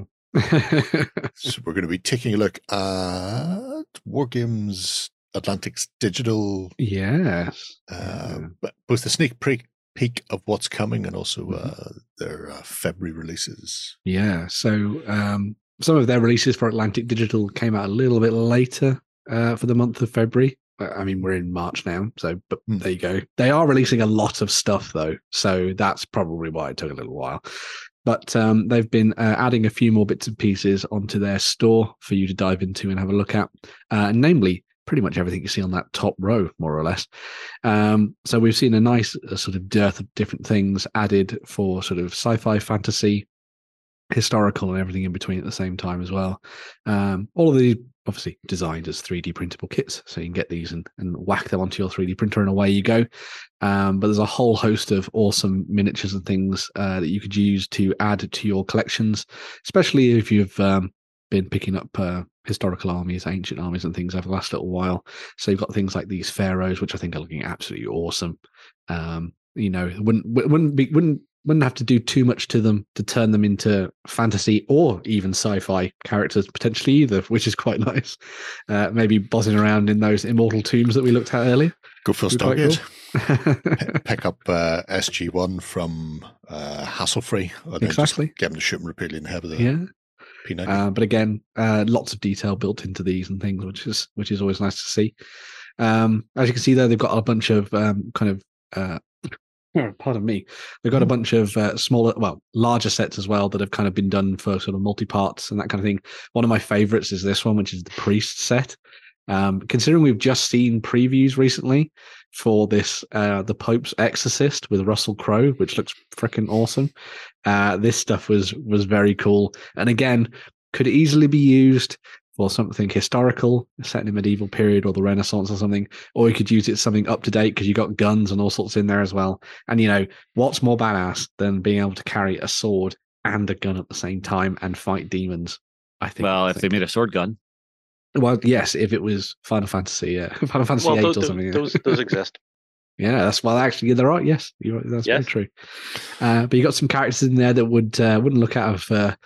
So [LAUGHS] we're going to be taking a look at Wargames Atlantic's digital, yes. uh, Yeah. both the sneak peek, peek of what's coming and also Mhm. uh, their uh, February releases. Yeah. So um, some of their releases for Atlantic Digital came out a little bit later uh, for the month of February. Uh, I mean, we're in March now, so but Hmm. there you go. They are releasing a lot of stuff though, so that's probably why it took a little while. But um, they've been uh, adding a few more bits and pieces onto their store for you to dive into and have a look at, uh, namely pretty much everything you see on that top row, more or less. Um, so we've seen a nice uh, sort of dearth of different things added for sort of sci-fi, fantasy, historical, and everything in between at the same time as well. Um, all of these obviously designed as 3D printable kits, so you can get these and, and whack them onto your 3D printer, and away you go. Um, but there's a whole host of awesome miniatures and things uh, that you could use to add to your collections, especially if you've um, been picking up uh, historical armies, ancient armies, and things over the last little while. So you've got things like these pharaohs, which I think are looking absolutely awesome. Um, you know, wouldn't wouldn't be wouldn't wouldn't have to do too much to them to turn them into fantasy or even sci-fi characters potentially either, which is quite [LAUGHS] nice. Uh, maybe buzzing around in those immortal tombs that we looked at earlier. Go for Be quite Stargate. cool. Pick up uh, SG1 from uh, Hasslefree. and Exactly. Get them to shoot them repeatedly in the head with a yeah. P90. Uh, but again, uh, lots of detail built into these and things, which is which is always nice to see. Um, as you can see there, they've got a bunch of um, kind of uh, pardon me, they've got a bunch of uh, smaller, well, larger sets as well that have kind of been done for sort of multi parts and that kind of thing. One of my favorites is this one, which is the priest set. Um, considering we've just seen previews recently for this, uh, the Pope's Exorcist with Russell Crowe, which looks freaking awesome. Uh, this stuff was was very cool, and again, could easily be used for something historical, set in a medieval period or the Renaissance or something, or you could use it as something up to date because you got guns and all sorts in there as well. And you know, what's more badass than being able to carry a sword and a gun at the same time and fight demons? I think. Well, I if they made a sword gun, well, yes, if it was Final Fantasy, yeah, [LAUGHS] Final Fantasy Well, eight those, or something. yeah. those, those exist. [LAUGHS] Yeah, that's well. Actually, there are. Yes, you're, right, that's Yes. very true. Uh, but you got some characters in there that would uh, wouldn't look out of uh, wouldn't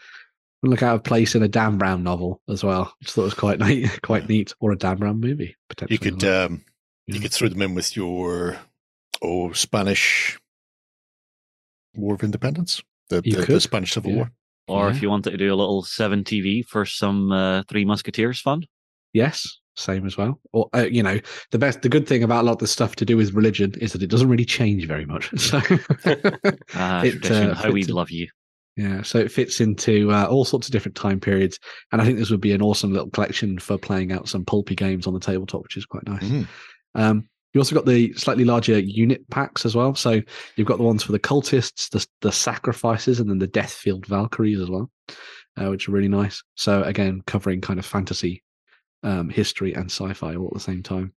look out of place in a Dan Brown novel as well, which I thought it was quite neat, [LAUGHS] quite neat, or a Dan Brown movie potentially. you could um, Yeah. you could throw them in with your oh Spanish War of Independence, the, the, the Spanish Civil yeah. War. or Yeah. if you wanted to do a little seven TV for some uh, Three Musketeers fun. yes, same as well. Or uh, you know, the best, the good thing about a lot of the stuff to do with religion is that it doesn't really change very much. [LAUGHS] So [LAUGHS] Ah, It, uh, how we love you. Yeah, so it fits into uh, all sorts of different time periods, and I think this would be an awesome little collection for playing out some pulpy games on the tabletop, which is quite nice. Mhm. Um, you also got the slightly larger unit packs as well. So you've got the ones for the cultists, the the sacrifices, and then the Deathfield Valkyries as well, uh, which are really nice. So again, covering kind of fantasy, um, history, and sci-fi all at the same time.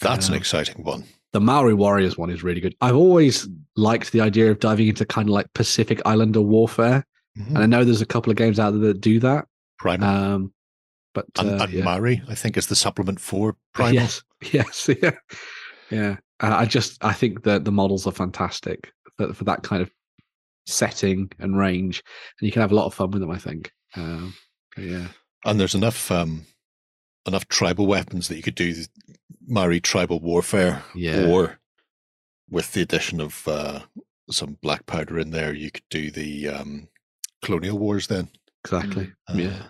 That's an exciting one. The Maori Warriors one is really good. I've always liked the idea of diving into kind of like Pacific Islander warfare, Mhm. and I know there's a couple of games out there that do that. Primal. Um, but and uh, and yeah. Maori, I think, is the supplement for Primal. Yes, [LAUGHS] yes, [LAUGHS] yeah, yeah. Uh, I just I think that the models are fantastic for, for that kind of setting and range, and you can have a lot of fun with them. I think. Um, yeah, And there's enough um, enough tribal weapons that you could do Maori tribal warfare, Yeah. or with the addition of uh, some black powder in there, you could do the um, colonial wars then. exactly. Uh, yeah,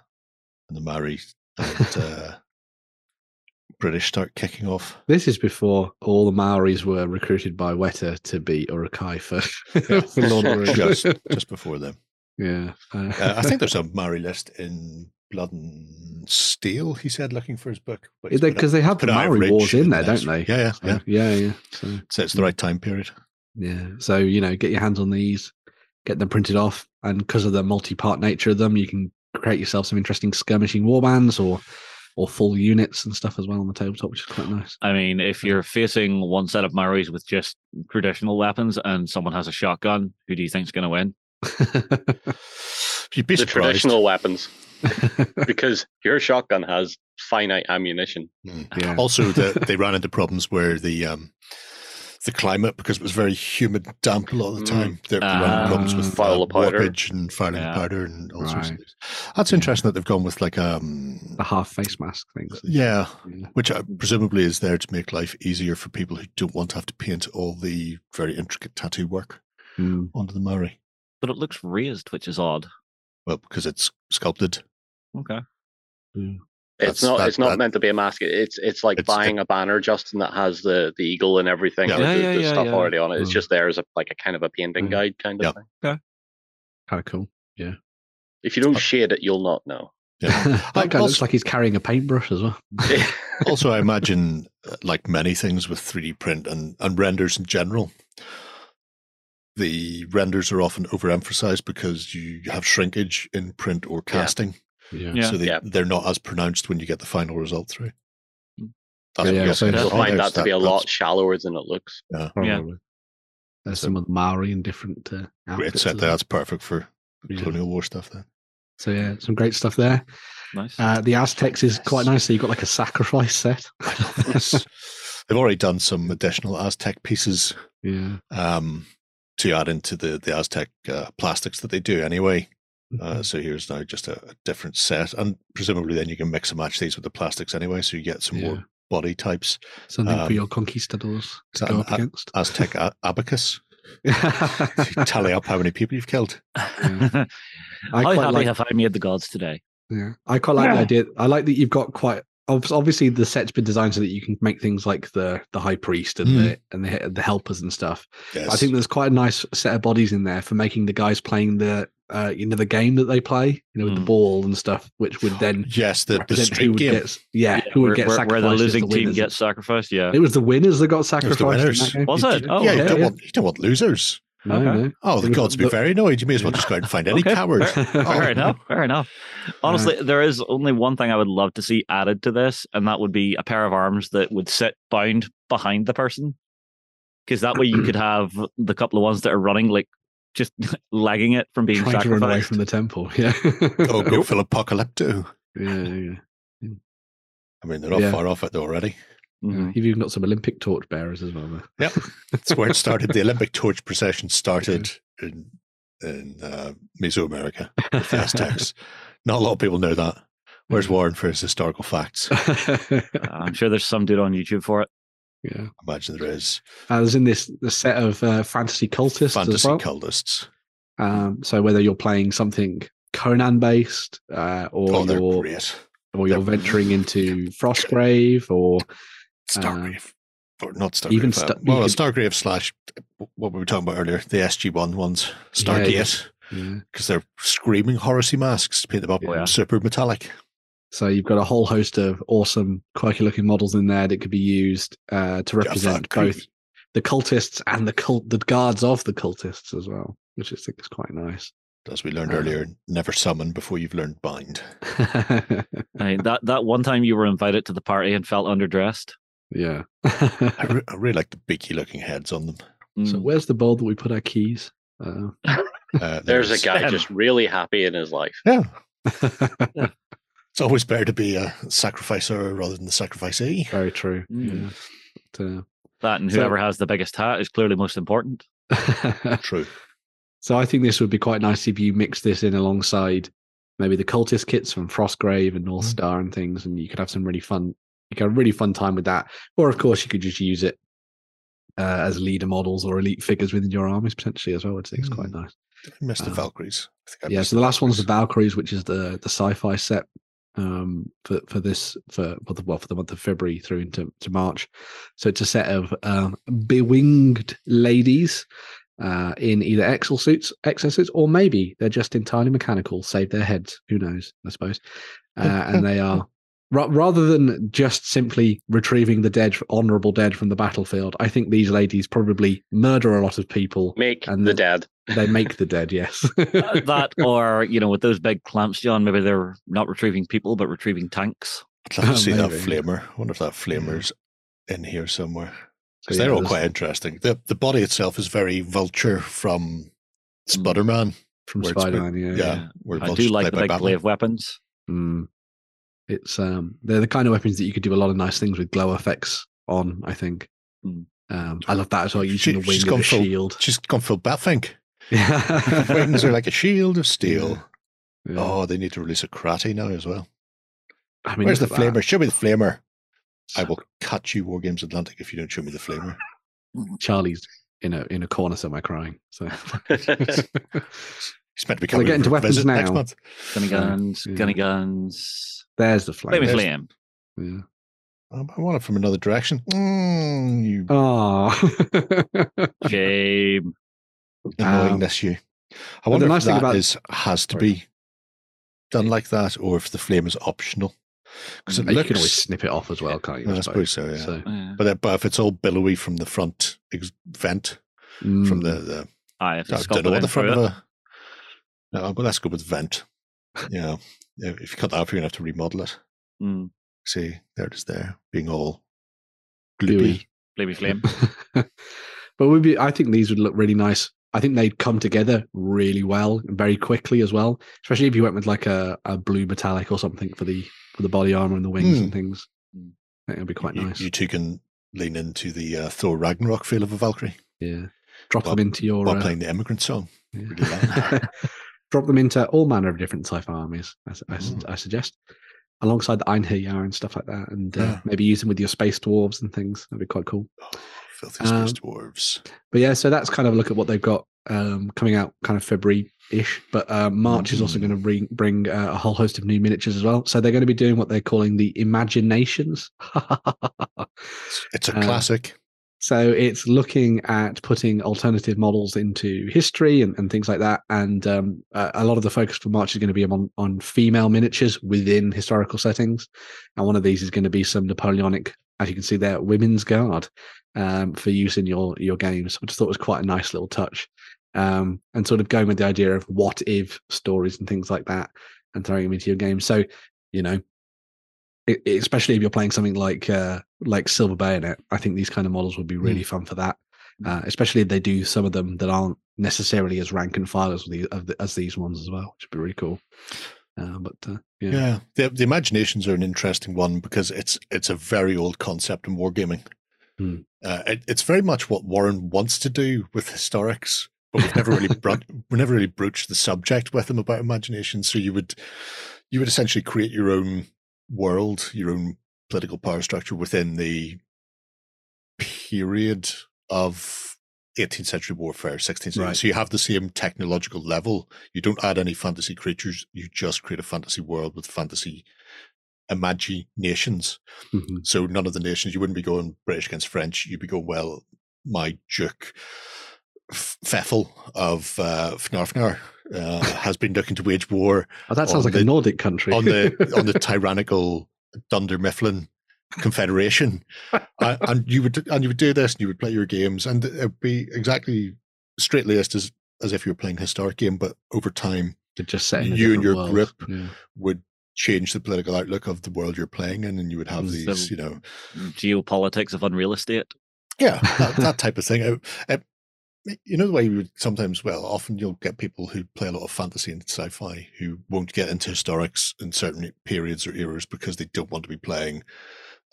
and the Maori and uh, British start kicking off. this is before all the Maoris were recruited by Weta to be Uruk-hai for, [LAUGHS] [LAUGHS] for the Rings. just just [LAUGHS] before them. yeah, Uh, I think there's a Maori list in Blood and Steel. He said, looking for his book, but he's put because it- they have the it Maori Wars in there, don't they? Yeah, yeah, So, yeah. yeah, yeah. So So it's the right time period. Yeah. So, you know, get your hands on these, get them printed off. And because of the multi part nature of them, you can create yourself some interesting skirmishing warbands or or full units and stuff as well on the tabletop, which is quite nice. I mean, if you're facing one set of Maoris with just traditional weapons and someone has a shotgun, who do you think's going to win? [LAUGHS] You'd be the surprised. traditional weapons, [LAUGHS] because your shotgun has finite ammunition. Mm. yeah. [LAUGHS] Also, the, they ran into problems where the um, the climate, because it was very humid, damp a lot of the Mm. time, they they ran into Ah. problems with Foul uh, powder. warpage and fouling Yeah. powder and all sorts of things. That's interesting that they've gone with like um the half face mask things. yeah, Yeah. which uh, presumably is there to make life easier for people who don't want to have to paint all the very intricate tattoo work Mm. onto the Maori. But it looks raised, which is odd. Well, because it's sculpted. Okay. It's That's- not. that- it's not that- meant to be a mask. It's it's like It's- buying a banner, Justin, that has the the eagle and everything. Yeah. with Yeah, the, yeah, the yeah, stuff yeah. already on it. It's Mm. just there as a like a kind of a painting Mm. guide kind of Yeah. thing. Kind of cool. Yeah. If you don't shade it, you'll not know. Yeah. [LAUGHS] [LAUGHS] that guy Also- looks like he's carrying a paintbrush as well. [LAUGHS] also, I imagine, uh, like many things with 3D print and, and renders in general, the renders are often overemphasized because you have shrinkage in print or casting. Yeah. Yeah. So they, Yeah. they're not as pronounced when you get the final result through. Mm. That's Yeah, what so you'll you'll You'll find. find There's that to be a that's lot shallower than it looks. Probably. There's some of the Maori and different uh, Great outfits set there. That's perfect for Yeah. colonial war stuff then. So yeah, some great stuff there. Nice. Uh, the Aztecs is quite nice. So you've got like a sacrifice set. I love this. They've already done some additional Aztec pieces Yeah. um, to add into the, the Aztec uh, plastics that they do anyway. Mm-hmm. Uh, so here's now just a, a different set, and presumably then you can mix and match these with the plastics anyway, so you get some Yeah. more body types. Something for um, your conquistadors is to that go an up a- against. Aztec a- abacus. You tally up how many people you've killed. [LAUGHS] I How quite happy like- have I made the gods today? Yeah, I quite like the [LAUGHS] idea. I like that you've got quite obviously the set's been designed so that you can make things like the the high priest and the and the the helpers and stuff. Yes. I think there's quite a nice set of bodies in there for making the guys playing the uh you know the game that they play, you know, with the Mm. ball and stuff, which would then yes, the, the represent street who would game. get s- yeah, who would where, get sacrificed where the as losing team winners. gets sacrificed. Yeah. It was the winners that got was the sacrificed. in winners. Was it? Oh, yeah, you, yeah, don't yeah. Want, you don't want losers. No, Okay. no. Oh, the gods would be the- very annoyed. You may as well just go out and find any Okay, coward. Fair, Oh. fair enough. Fair enough. Honestly, there is only one thing I would love to see added to this, and that would be a pair of arms that would sit bound behind the person. Because that way you could [CLEARS THROAT] have the couple of ones that are running, like just [LAUGHS] lagging it from being Trying to run away from the temple. [LAUGHS] Yeah. Oh, go full apocalypto. yeah, yeah. I mean, they're not Yeah. far off it already. Mhm. You've even got some Olympic torch bearers as well. There. Yep, that's where it started. The Olympic [LAUGHS] torch procession started in in uh, Mesoamerica with the Aztecs. Not a lot of people know that. Where's Warren for his historical facts? Uh, I'm sure there's some dude on YouTube for it. Yeah. Imagine there is Uh, there's in this the set of uh, fantasy cultists as fantasy well. cultists. Um, so whether you're playing something Conan based, uh, or Oh, you're great. or you're They're- venturing into Frostgrave, or Stargrave. or not Stargrave. even uh, well, could- Stargrave slash what we were talking about earlier, the SG1 ones. Stargate. yeah. Because they're screaming Horus masks, paint them up yeah. super metallic. So you've got a whole host of awesome, quirky looking models in there that could be used uh, to represent fuck, both the cultists and the cult, the guards of the cultists as well, which I think is quite nice. As we learned Uh, earlier, never summon before you've learned bind. [LAUGHS] I mean, that that one time you were invited to the party and felt underdressed. Yeah. I, re- I really like the beaky looking heads on them. so Mm. where's the bowl that we put our keys? Uh, [LAUGHS] Uh, There's a guy Stem. just really happy in his life. Yeah, [LAUGHS] it's always better to be a sacrificer rather than the sacrificee. very true. Mm. Yeah. that and so- whoever has the biggest hat is clearly most important. Uh, [LAUGHS] True. So I think this would be quite nice if you mix this in alongside maybe the cultist kits from Frostgrave and North Mm. Star and things, and you could have some really fun, you could have a really fun time with that. Or of course, you could just use it uh, as leader models or elite figures within your armies potentially as well. Which I think is quite Mm. nice. I missed the Uh, Valkyries. I think I yeah. So the last one's the Valkyries. Valkyries, which is the the sci-fi set um for for this for for the well for the month of February through into to March. So it's a set of um bewinged ladies uh in either exo suits, exosuits, or maybe they're just entirely mechanical, save their heads. Who knows? I suppose. Uh, and they are [LAUGHS] ra- rather than just simply retrieving the dead, honorable dead from the battlefield. I think these ladies probably murder a lot of people. Make And the the- dead. They make the dead. Yes. [LAUGHS] That or you know with those big clamps, John, maybe they're not retrieving people but retrieving tanks. I'd love to see that flamer. I wonder if that flamer's in here somewhere. Because yeah, they're all quite interesting. The the body itself is very vulture from Spider-Man. from where it's been- Spider-Man. Yeah, Yeah. Yeah. where I do like played the big Batman. glaive weapons. Mm. It's um, they're the kind of weapons that you could do a lot of nice things with glow effects on. I think. Mm. Um, I love that as well. She- Using the she's wing gone of a full- shield. She's gone full Batfink. [LAUGHS] Yeah. Wings are like a shield of steel. Yeah. Oh, they need to release a karate now as well. I mean, Where's the look at that. flamer? Show me the flamer. I will cut you, Wargames Atlantic, if you don't show me the flamer. [LAUGHS] Charlie's in a in a corner somewhere crying. So [LAUGHS] He's meant to be Can I coming get into over weapons visit next now? month. Gunny guns, yeah. gunny guns. there's the flame. Flame There's- flame. Yeah. Um, I want it from another direction. Mm, you Oh. Shame. Annoyingness, you. I but wonder the if nice thing that about- is has to be done like that, or if the flame is optional. Because it you looks. can always snip it off as well, can't you? I suppose so, yeah. Yeah. but, uh, but if it's all billowy from the front ex- vent, from Mm. the, the Aye, I don't know what the front through of a. No, but let's go with vent. Yeah, Yeah, if you cut that off, you're gonna have to remodel it. Mm. See, there it is. There, being all Gooey. gloopy. Flamey flame. [LAUGHS] but would be I think these would look really nice. I think they'd come together really well and very quickly as well. Especially if you went with like a, a blue metallic or something for the for the body armor and the wings Hmm. and things. Mm. I think it'd be quite you, nice. you two can lean into the uh, Thor Ragnarok feel of a Valkyrie yeah. Drop While- them into your while uh, playing the immigrant song. yeah. really [LAUGHS] drop them into all manner of different sci-fi armies. I, Mm. I suggest, alongside the Einherjar and stuff like that, and uh, Yeah. maybe use them with your space dwarves and things. That'd be quite cool. Filthy space Um, dwarves. But yeah, so that's kind of a look at what they've got um, coming out kind of February ish. But uh, March is also Mhm. going to bring bring uh, a whole host of new miniatures as well. So they're going to be doing what they're calling the Imaginations. It's, a uh, [LAUGHS] classic. So it's looking at putting alternative models into history and, and things like that. And um, a, a lot of the focus for March is going to be on, on female miniatures within historical settings. And one of these is going to be some Napoleonic, as you can see there, women's guard um, for use in your your games. Which I thought was quite a nice little touch. Um, and sort of going with the idea of what if stories and things like that and throwing them into your game. So, you know, it, especially if you're playing something like uh, like Silver Bayonet, I think these kind of models would be really fun for that. Uh, especially if they do some of them that aren't necessarily as rank and file as the, as these ones as well, which would be really cool. Uh, but uh, yeah. Yeah, the the imaginations are an interesting one because it's it's a very old concept in wargaming. Hmm. Uh, it, it's very much what Warren wants to do with historics, but we've never really brought, [LAUGHS] we never really broached the subject with him about imagination. So you would you would essentially create your own world, your own political power structure within the period of 18th century warfare, 16th century. Right. So you have the same technological level. You don't add any fantasy creatures. You just create a fantasy world with fantasy imaginations. Mhm. So none of the nations, you wouldn't be going British against French. You'd be going, well, my Duke Feffel of uh, Fnarfnar uh, [LAUGHS] has been looking to wage war Oh, that sounds like a Nordic country. on the on the [LAUGHS] tyrannical Dunder Mifflin Confederation, [LAUGHS] uh, and you would and you would do this, and you would play your games, and it would be exactly straight laced as as if you were playing a historic game, but over time just you and your world. grip Yeah. would change the political outlook of the world you're playing in, and you would have these, so- you know, Geopolitics of unreal estate. yeah, [LAUGHS] that, that type of thing. Uh, uh, you know the way you would sometimes, well, often you'll get people who play a lot of fantasy and sci-fi who won't get into historics in certain periods or eras because they don't want to be playing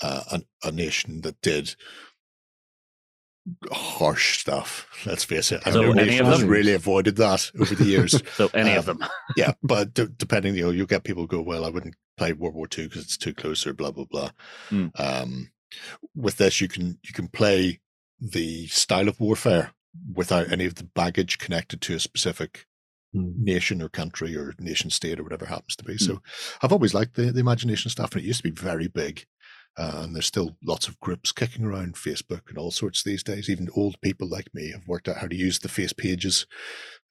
uh, an, a nation that did harsh stuff. Let's face it. I So know any of nations really avoided that over the years. [LAUGHS] So any of Um, them. [LAUGHS] yeah, but d- depending, you know, you'll get people go, well, I wouldn't play World War II because it's too close or blah blah blah. Hmm. Um, with this, you can you can play the style of warfare without any of the baggage connected to a specific Mm. nation or country or nation state or whatever it happens to be. So I've always liked the, the imagination stuff, and it used to be very big. Uh, and there's still lots of groups kicking around Facebook and all sorts these days. Even old people like me have worked out how to use the face pages.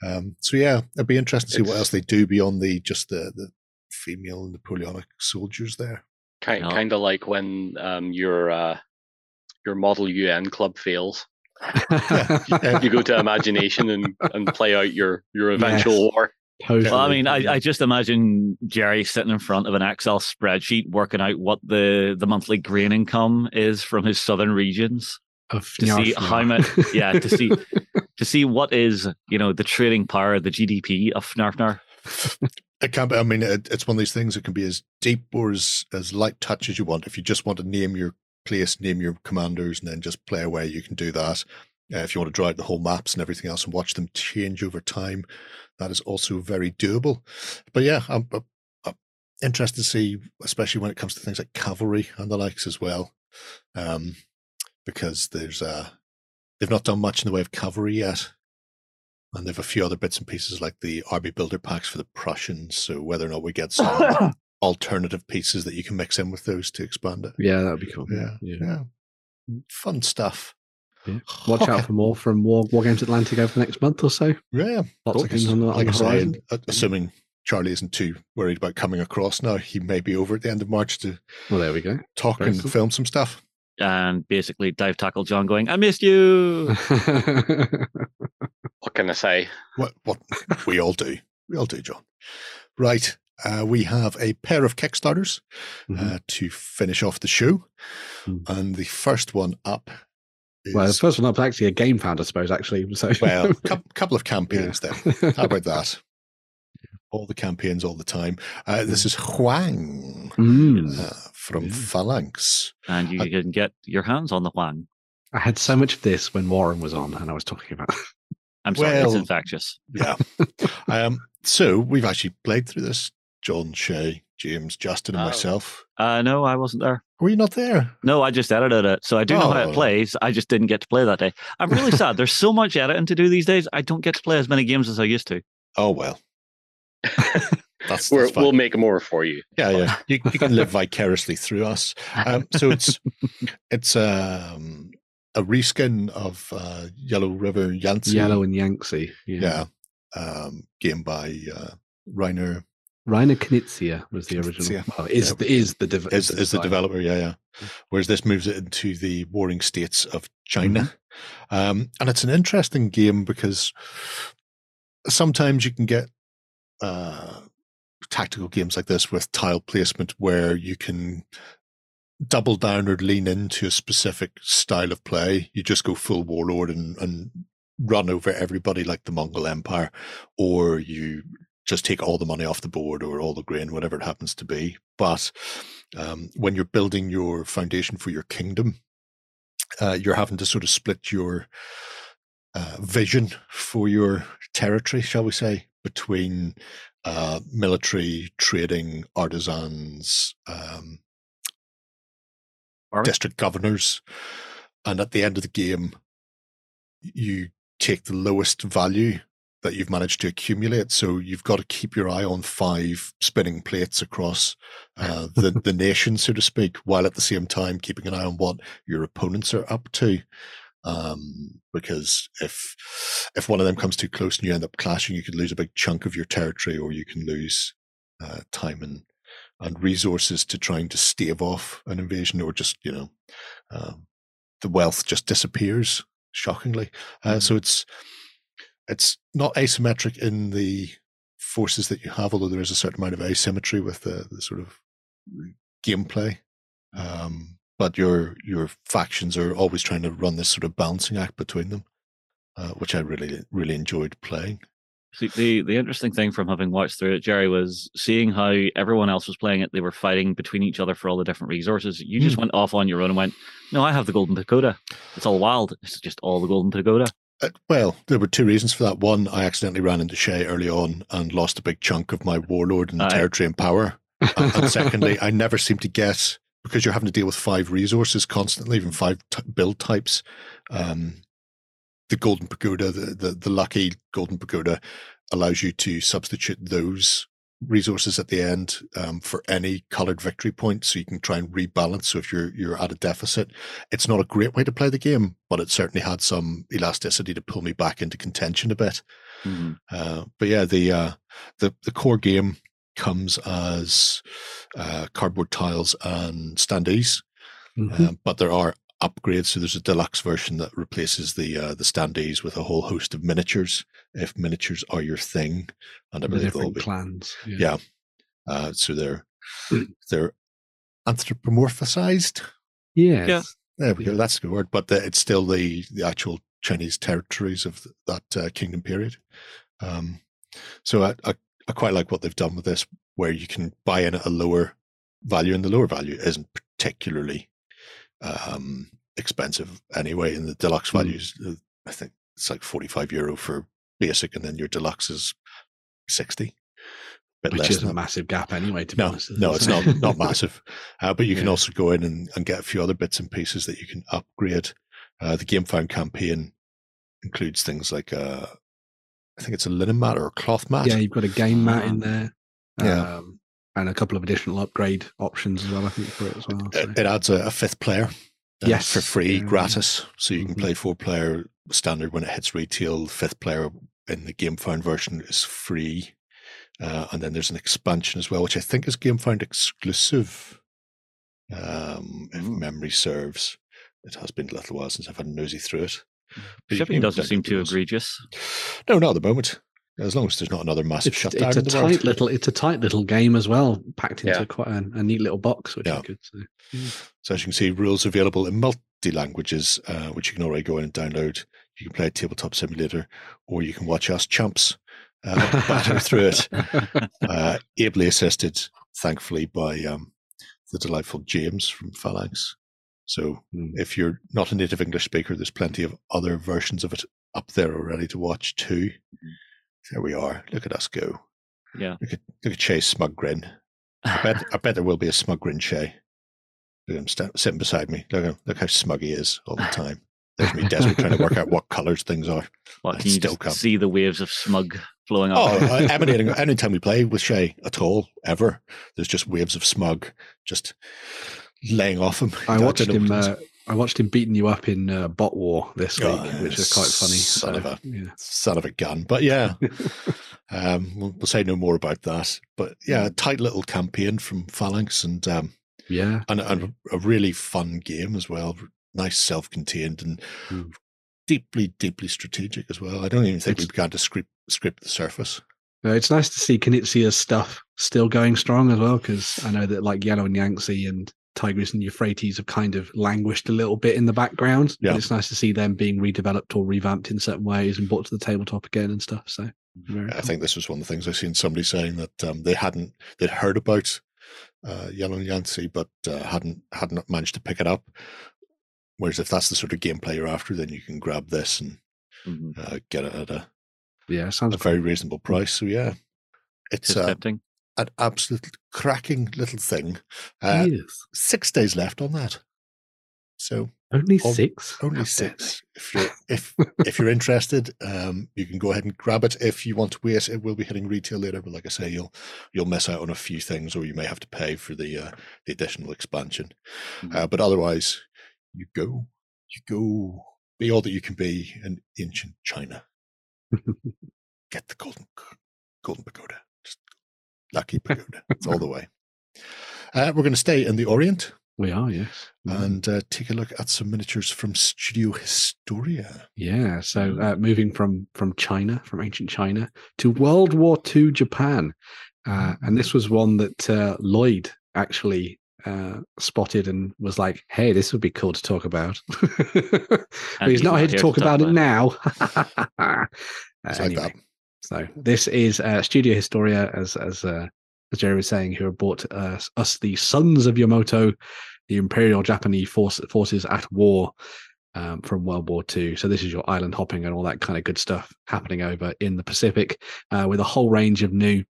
Um, so yeah, it'd be interesting to see what else they do beyond the just the the female Napoleonic soldiers there. Kind Yeah. kind of like when um, your uh, your model UN club fails. You go to imagination and, and play out your your [LAUGHS] eventual Yes. war. Totally. Well, I mean, I, I just imagine Jerry sitting in front of an Excel spreadsheet working out what the, the monthly grain income is from his southern regions. Of to see how much- yeah, to see- [LAUGHS] to see what is, you know, the trading power, the GDP of Fnarfnar. It can be. I mean, it, it's one of these things it can be as deep or as as light touch as you want. If you just want to name your place, name your commanders, and then just play away, you can do that. Uh, if you want to draw out the whole maps and everything else and watch them change over time, that is also very doable. But yeah, I'm, I'm, I'm interested to see, especially when it comes to things like cavalry and the likes as well, um, because there's uh, they've not done much in the way of cavalry yet. And they've a few other bits and pieces like the army builder packs for the Prussians. So whether or not we get [LAUGHS] some alternative pieces that you can mix in with those to expand it. Yeah, that'd be cool. Yeah, yeah. Yeah. Fun stuff. Yeah. [SIGHS] Watch out for more from War, Wargames Atlantic over the next month or so. Yeah. Lots of things on the, on the I say, horizon. uh, assuming Charlie isn't too worried about coming across now, he may be over at the end of March to Well, there we go. talk Very and cool. film some stuff. And basically dive tackle John going, I missed you. [LAUGHS] What can I say? What what we all do. We all do, John. Right. Uh, we have a pair of Kickstarters Mhm. uh, to finish off the show. Mm. And the first one up is well, the first one up is actually a Gamefound, I suppose, actually. So well, [LAUGHS] a couple of campaigns then. How about that? All the campaigns all the time. Uh, this is Huang Mm. uh, from Yeah. Phalanx. And you I- can get your hands on the Huang. I had so much of this when Warren was on, and I was talking about. [LAUGHS] I'm sorry, it's infectious. Yeah. [LAUGHS] um, so we've actually played through this. John, Shay, James, Justin, and Oh. myself. Uh, no, I wasn't there. Were you not there? No, I just edited it. So I do know how Oh. it plays. I just didn't get to play that day. I'm really [LAUGHS] sad. There's so much editing to do these days. I don't get to play as many games as I used to. Oh well. [LAUGHS] That's, We're, that's fine. we'll make more for you. yeah, yeah. [LAUGHS] You, you can live vicariously through us. Um, so it's it's um, a reskin of uh, Yellow River Yangtze. Yellow and Yangtze. Yeah. yeah, um, game by uh, Reiner Reiner Knizia was the original. Well, is, Yeah. the, is the dev- is, is the developer. Yeah, yeah. Whereas this moves it into the warring states of China, um, and it's an interesting game because sometimes you can get uh, tactical games like this with tile placement where you can double down or lean into a specific style of play. You just go full warlord and, and run over everybody like the Mongol Empire, or you just take all the money off the board or all the grain, whatever it happens to be. But um, when you're building your foundation for your kingdom, uh, you're having to sort of split your uh, vision for your territory, shall we say, between uh, military, trading, artisans, um, district governors. And at the end of the game, you take the lowest value that you've managed to accumulate. So you've got to keep your eye on five spinning plates across uh, [LAUGHS] the, the nation, so to speak, while at the same time keeping an eye on what your opponents are up to. Um, because if if one of them comes too close and you end up clashing, you could lose a big chunk of your territory, or you can lose uh, time and and resources to trying to stave off an invasion, or just you know, um, the wealth just disappears shockingly. Uh, so it's it's not asymmetric in the forces that you have, although there is a certain amount of asymmetry with the, the sort of gameplay. Um, but your your factions are always trying to run this sort of balancing act between them, uh, which I really really enjoyed playing. See, the the interesting thing from having watched through it, Jerry, was seeing how everyone else was playing it. They were fighting between each other for all the different resources. You just Mm. went off on your own and went, "No, I have the golden pagoda. It's all wild. It's just all the golden pagoda." Uh, well, there were two reasons for that. One, I accidentally ran into Shay early on and lost a big chunk of my warlord and Aye. territory and power. And, and [LAUGHS] secondly, I never seem to get because you're having to deal with five resources constantly, even five t- build types. Um, the golden pagoda, the, the the lucky golden pagoda, allows you to substitute those resources at the end um, for any colored victory point, so you can try and rebalance. So if you're you're at a deficit, it's not a great way to play the game, but it certainly had some elasticity to pull me back into contention a bit. Mhm. Uh, but yeah, the uh, the the core game comes as uh, cardboard tiles and standees, Mhm. um, but there are upgrades. So there's a deluxe version that replaces the uh, the standees with a whole host of miniatures, if miniatures are your thing, and I believe they'll different be. clans. Yeah. Uh, so they're [CLEARS THROAT] they're anthropomorphized. Yes. Yeah. There we go. That's a good word, but the, it's still the the actual Chinese territories of th- that uh, kingdom period. Um, so I, I I quite like what they've done with this, where you can buy in at a lower value, and the lower value isn't particularly um, expensive anyway. In the deluxe Mm. values, uh, I think it's like forty five euro for basic, and then your deluxe is sixty. Bit Which less is a massive gap anyway, to be No, honest. no, it's not not [LAUGHS] massive, uh, but you can also go in and, and get a few other bits and pieces that you can upgrade. Uh, the Gamefound campaign includes things like uh, I think it's a linen mat or a cloth mat. Yeah, you've got a game mat in there. Yeah. And a couple of additional upgrade options as well, I think, for it as well. so. It, it adds a, a fifth player. uh, Yes, for free, yeah. gratis. So you can Mhm. play four player standard when it hits retail. Fifth player in the Gamefound version is free. Uh, and then there's an expansion as well, which I think is Gamefound exclusive. Um, if Mm. memory serves, it has been a little while since I've had a nosy through it. But Shipping doesn't seem too egregious. No, not at the moment. As long as there's not another massive It's, shutdown it's a in the tight world. little it's a tight little game as well, packed into Yeah. quite a, a neat little box, which Yeah. is good. So. So as you can see, rules available in multi languages, uh, which you can already go in and download. You can play a tabletop simulator, or you can watch us chumps uh, [LAUGHS] batter through it, [LAUGHS] uh, ably assisted, thankfully, by um, the delightful James from Phalanx. So Mm. if you're not a native English speaker, there's plenty of other versions of it up there already to watch too. There we are. Look at us go. Yeah. Look at look at Shay's smug grin. I bet [LAUGHS] I bet there will be a smug grin, Shay. Look at him sta- sitting beside me. Look at him, look how smug he is all the time. There's me desperate trying to work out what colours things are. Well, can you still just can't. see the waves of smug flowing up? Oh, uh, [LAUGHS] emanating anytime we play with Shay at all, ever, there's just waves of smug just laying off him. I [LAUGHS] watched him. what it is. Uh, I watched him beating you up in uh, Bot War this week, Oh, which was quite funny. son So, of a- yeah. son of a gun. But yeah, [LAUGHS] um, we'll, we'll say no more about that. But yeah, a tight little campaign from Phalanx and um, yeah, and, and a really fun game as well. Nice, self-contained, and Mm. deeply, deeply strategic as well. I don't even think we It's- began to script script the surface. It's nice to see Knizia's stuff still going strong as well, because I know that like Yellow and Yangtze and Tigris and Euphrates have kind of languished a little bit in the background. Yeah. But it's nice to see them being redeveloped or revamped in certain ways and brought to the tabletop again and stuff. So very I cool. think this was one of the things I've seen somebody saying that um, they hadn't they'd heard about uh, Yellow and Yangtze, but uh, hadn't hadn't managed to pick it up. Whereas if that's the sort of gameplay you're after, then you can grab this and Mhm. uh, get it at a, yeah, sounds a very reasonable price. So yeah, it's It's uh, tempting. An absolute cracking little thing. Uh, Yes. six days left on that, so Only six. only six. If you're if if you're interested, um, you can go ahead and grab it. If you want to wait, it will be hitting retail later. But like I say, you'll you'll miss out on a few things, or you may have to pay for the uh, the additional expansion. Mm-hmm. Uh, but otherwise, you go, you go, be all that you can be in ancient China. [LAUGHS] Get the golden golden pagoda, lucky pagoda. it's all the way. Uh, we're going to stay in the Orient We are, yes. Mm. and uh, take a look at some miniatures from Studio Historia. Yeah. So uh, moving from from China, from ancient China to World War II Japan, uh, and this was one that uh, Lloyd actually uh, spotted and was like, "Hey, this would be cool to talk about." [LAUGHS] but And he's not here to talk about it now. Uh, [LAUGHS] It's like that. So this is uh, Studio Historia, as as uh, as Jerry was saying, who have brought us, us the Sons of Yamato, the Imperial Japanese force, forces at war um, from World War II. So this is your island hopping and all that kind of good stuff happening over in the Pacific, uh, with a whole range of new.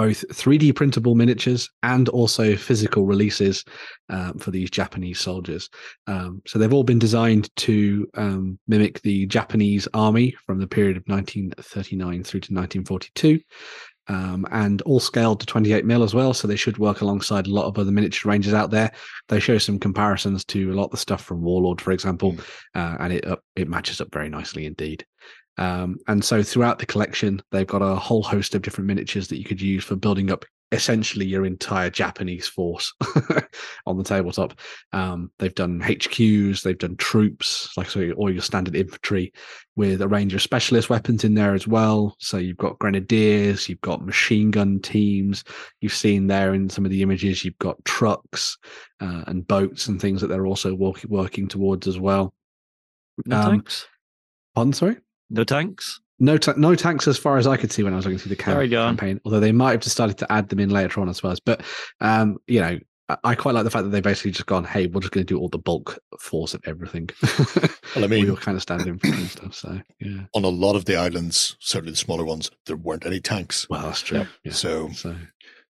Both 3D printable miniatures and also physical releases um, for these Japanese soldiers. Um, so they've all been designed to um, mimic the Japanese army from the period of 1939 through to 1942. Um, and all scaled to 28 mil as well, so they should work alongside a lot of other miniature ranges out there. They show some comparisons to a lot of the stuff from Warlord, for example, uh, and it up, it matches up very nicely indeed. Um, and so throughout the collection, they've got a whole host of different miniatures that you could use for building up essentially your entire Japanese force [LAUGHS] on the tabletop. Um, they've done HQs, they've done troops, like so, all your standard infantry, with a range of specialist weapons in there as well. So you've got grenadiers, you've got machine gun teams. You've seen there in some of the images, you've got trucks uh, and boats and things that they're also work- working towards as well. No Um, tanks. Pardon, sorry. No tanks. No, ta- no tanks as far as I could see when I was looking through the cam- Sorry, John. campaign. Although they might have just started to add them in later on as well. But um, you know, I- I quite like the fact that they basically just gone, "Hey, we're just going to do all the bulk force of everything." [LAUGHS] Well, I all mean- your kind of standard infantry and stuff. So yeah, On a lot of the islands, certainly the smaller ones, there weren't any tanks. well, that's true. Yep. Yeah. So So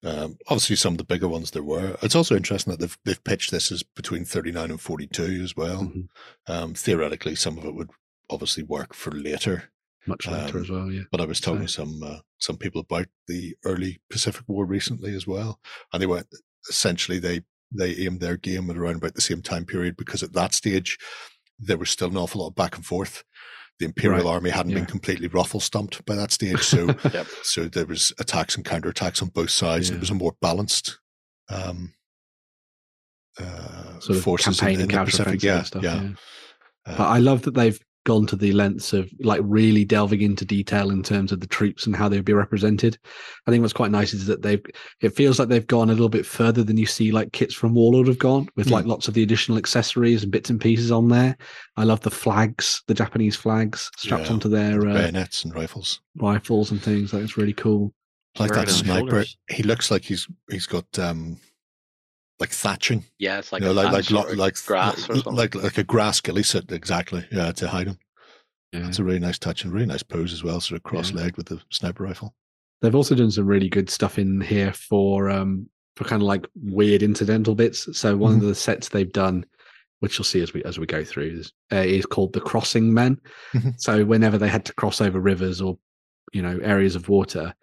um, obviously some of the bigger ones there were. It's also interesting that they've they've pitched this as between 39 and 42 as well. mhm. Um, theoretically, some of it would obviously work for later. much later Um, as well. Yeah. But I was talking to some uh, some people about the early Pacific War recently as well, and they went essentially they they aimed their game at around about the same time period because at that stage there was still an awful lot of back and forth. The Imperial Right, Army hadn't yeah. been completely ruffle stumped by that stage, so [LAUGHS] Yep. so there was attacks and counterattacks on both sides. Yeah. It was a more balanced um, uh, sort of forces campaign in, and in the Pacific. Yeah, stuff. yeah. yeah. Uh, But I love that they've gone to the lengths of like really delving into detail in terms of the troops and how they'd be represented. I think what's quite nice is that they've it feels like they've gone a little bit further than you see like kits from Warlord have gone with Hmm. like lots of the additional accessories and bits and pieces on there. I love the flags, the Japanese flags strapped Yeah, onto their uh, bayonets and rifles. rifles and things. Like it's really cool. Like Wearing that sniper, shoulders. he looks like he's he's got um like thatching. Yeah, it's like you know, a like like like like grass or like, something. like like a grass ghillie exactly. Yeah, to hide them. Yeah. It's a really nice touch and really nice pose as well, sort of cross legged with the sniper rifle. They've also done some really good stuff in here for um for kind of like weird incidental bits. So one Mhm. of the sets they've done, which you'll see as we as we go through, is, uh, is called the Crossing Men. Mhm. So whenever they had to cross over rivers or you know areas of water,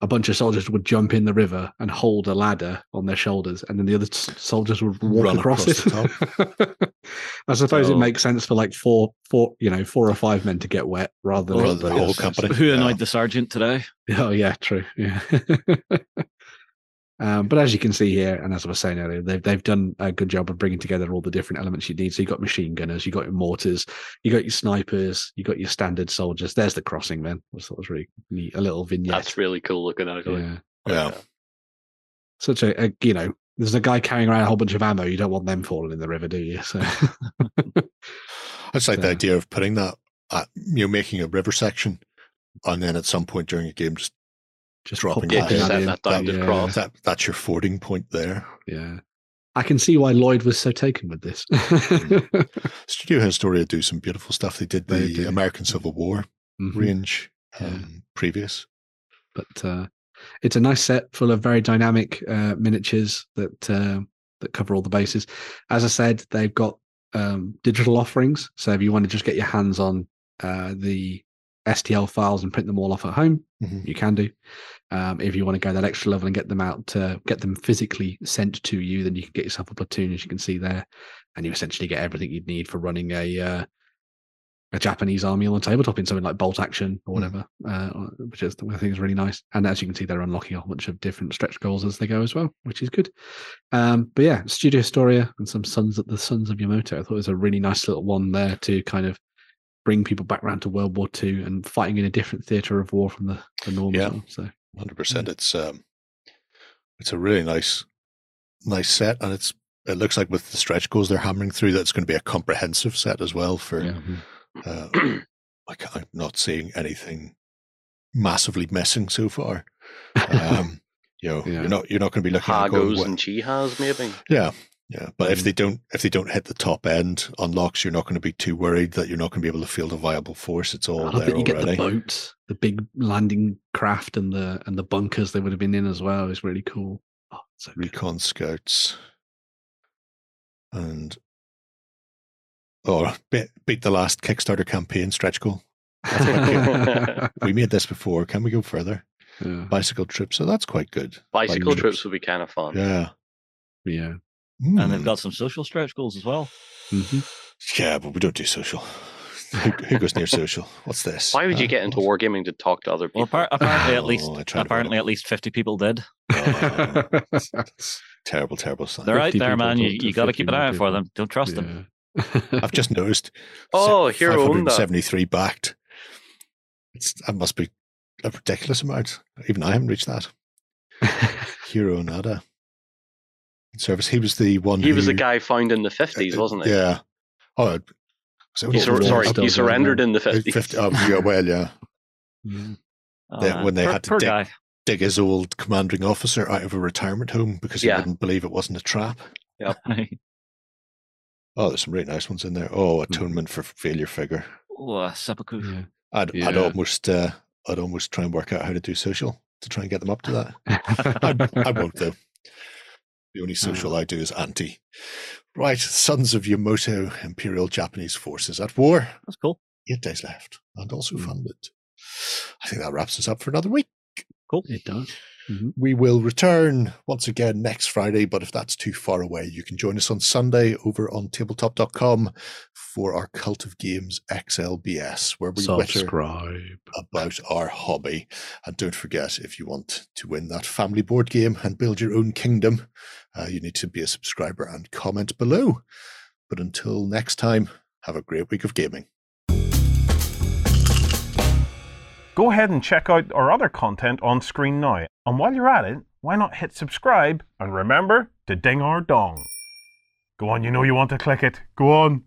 a bunch of soldiers would jump in the river and hold a ladder on their shoulders, and then the other s- soldiers would walk Run across, across it. [LAUGHS] I suppose it oh. makes sense for like four, four, you know, four or five men to get wet rather than Rather the whole company. Who Yeah. annoyed the sergeant today? Oh yeah, true. Yeah. [LAUGHS] um, but as you can see here, and as I was saying earlier, they've they've done a good job of bringing together all the different elements you need. So you got machine gunners, you got your mortars, you got your snipers, you got your standard soldiers. There's the crossing man. I thought was really neat. A little vignette. That's really cool looking actually. yeah. Yeah. Such a, a you know, there's a guy carrying around a whole bunch of ammo. You don't want them falling in the river, do you? So [LAUGHS] It's like the idea of putting that, at, you know, making a river section, and then at some point during a game, just just Dropping Yeah, that just in. that down to Yeah. cross. that that's your fording point there. Yeah. I can see why Lloyd was so taken with this. [LAUGHS] Studio Historia do some beautiful stuff. They did They the do. American Civil War Mhm. range Yeah. um, previous. but uh, it's a nice set full of very dynamic uh, miniatures that uh, that cover all the bases. As I said, they've got um, digital offerings, so if you want to just get your hands on uh, the STL files and print them all off at home, Mhm. you can do. Um, if you want to go that extra level and get them out, to get them physically sent to you, then you can get yourself a platoon, as you can see there, and you essentially get everything you'd need for running a uh, a Japanese army on the tabletop in something like Bolt Action or Mm. whatever, uh, which is I think is really nice. And as you can see, they're unlocking a whole bunch of different stretch goals as they go as well, which is good. Um, but yeah, Studio Historia and some Sons of the Sons of Yamato. I thought it was a really nice little one there to kind of bring people back around to World War II and fighting in a different theatre of war from the, the norm. Yeah. well, So Hundred percent. It's um, it's a really nice, nice set, and it's it looks like with the stretch goals they're hammering through that's going to be a comprehensive set as well. For yeah. uh, I can't, I'm not seeing anything massively missing so far. [LAUGHS] Um, you know, Yeah. you're not you're not going to be looking at it going, Ha-Gos "Well," and Chi-Has, maybe. yeah. Yeah, but if Mhm. they don't if they don't hit the top end unlocks, you're not going to be too worried that you're not going to be able to field a viable force. It's all I there that you get the already. boats, the big landing craft, and the and the bunkers they would have been in as well. Is really cool. Oh, so good. recon scouts and oh beat, beat the last kickstarter campaign stretch goal [LAUGHS] we made this before can we go further yeah, bicycle trips. so that's quite good Bicycle Like- trips would be kind of fun. yeah yeah. And Hmm. they've got some social stretch goals as well. Mhm. yeah but we don't do social who, who goes near social what's this Why would you Huh? get into What's- wargaming to talk to other Well, people? appar- apparently, at Oh, least I tried to apparently at least fifty people did. Oh, that's- that's terrible terrible sign They're out there, man. You, you got to keep an eye out for them. Don't trust them. [LAUGHS] I've just noticed [LAUGHS] Oh, Hero seventy-three backed it's, that must be a ridiculous amount even i haven't reached that [LAUGHS] Hiroo Onoda service. He was the one. he was the guy found in the 50s, uh, wasn't he? Yeah. Oh, it- He sur- sorry, he surrendered in the 50s. 50 oh, yeah, well, yeah. Yeah. Oh, They- when they Poor- had to dig- Dig his old commanding officer out of a retirement home because he Yeah. wouldn't believe it wasn't a trap. [LAUGHS] Oh, there's some really nice ones in there. Oh, atonement for failure figure. oh, uh, seppuku. Yeah. I'd, I'd almost, uh, I'd almost try and work out how to do social to try and get them up to that. [LAUGHS] I, I won't though. The only social I do is anti. Right, Sons of Yamato Imperial Japanese Forces at war. That's cool. Eight days left, and also Mm. funded. I think that wraps us up for another week. Cool. It does. We will return once again next Friday, but if that's too far away, you can join us on Sunday over on tabletop.com for our Cult of Games XLBS, where we Subscribe. about our hobby. And don't forget, if you want to win that family board game and build your own kingdom, uh, you need to be a subscriber and comment below. But until next time, have a great week of gaming. Go ahead and check out our other content on screen now. And while you're at it, why not hit subscribe and remember to ding our dong. Go on, you know you want to click it. Go on.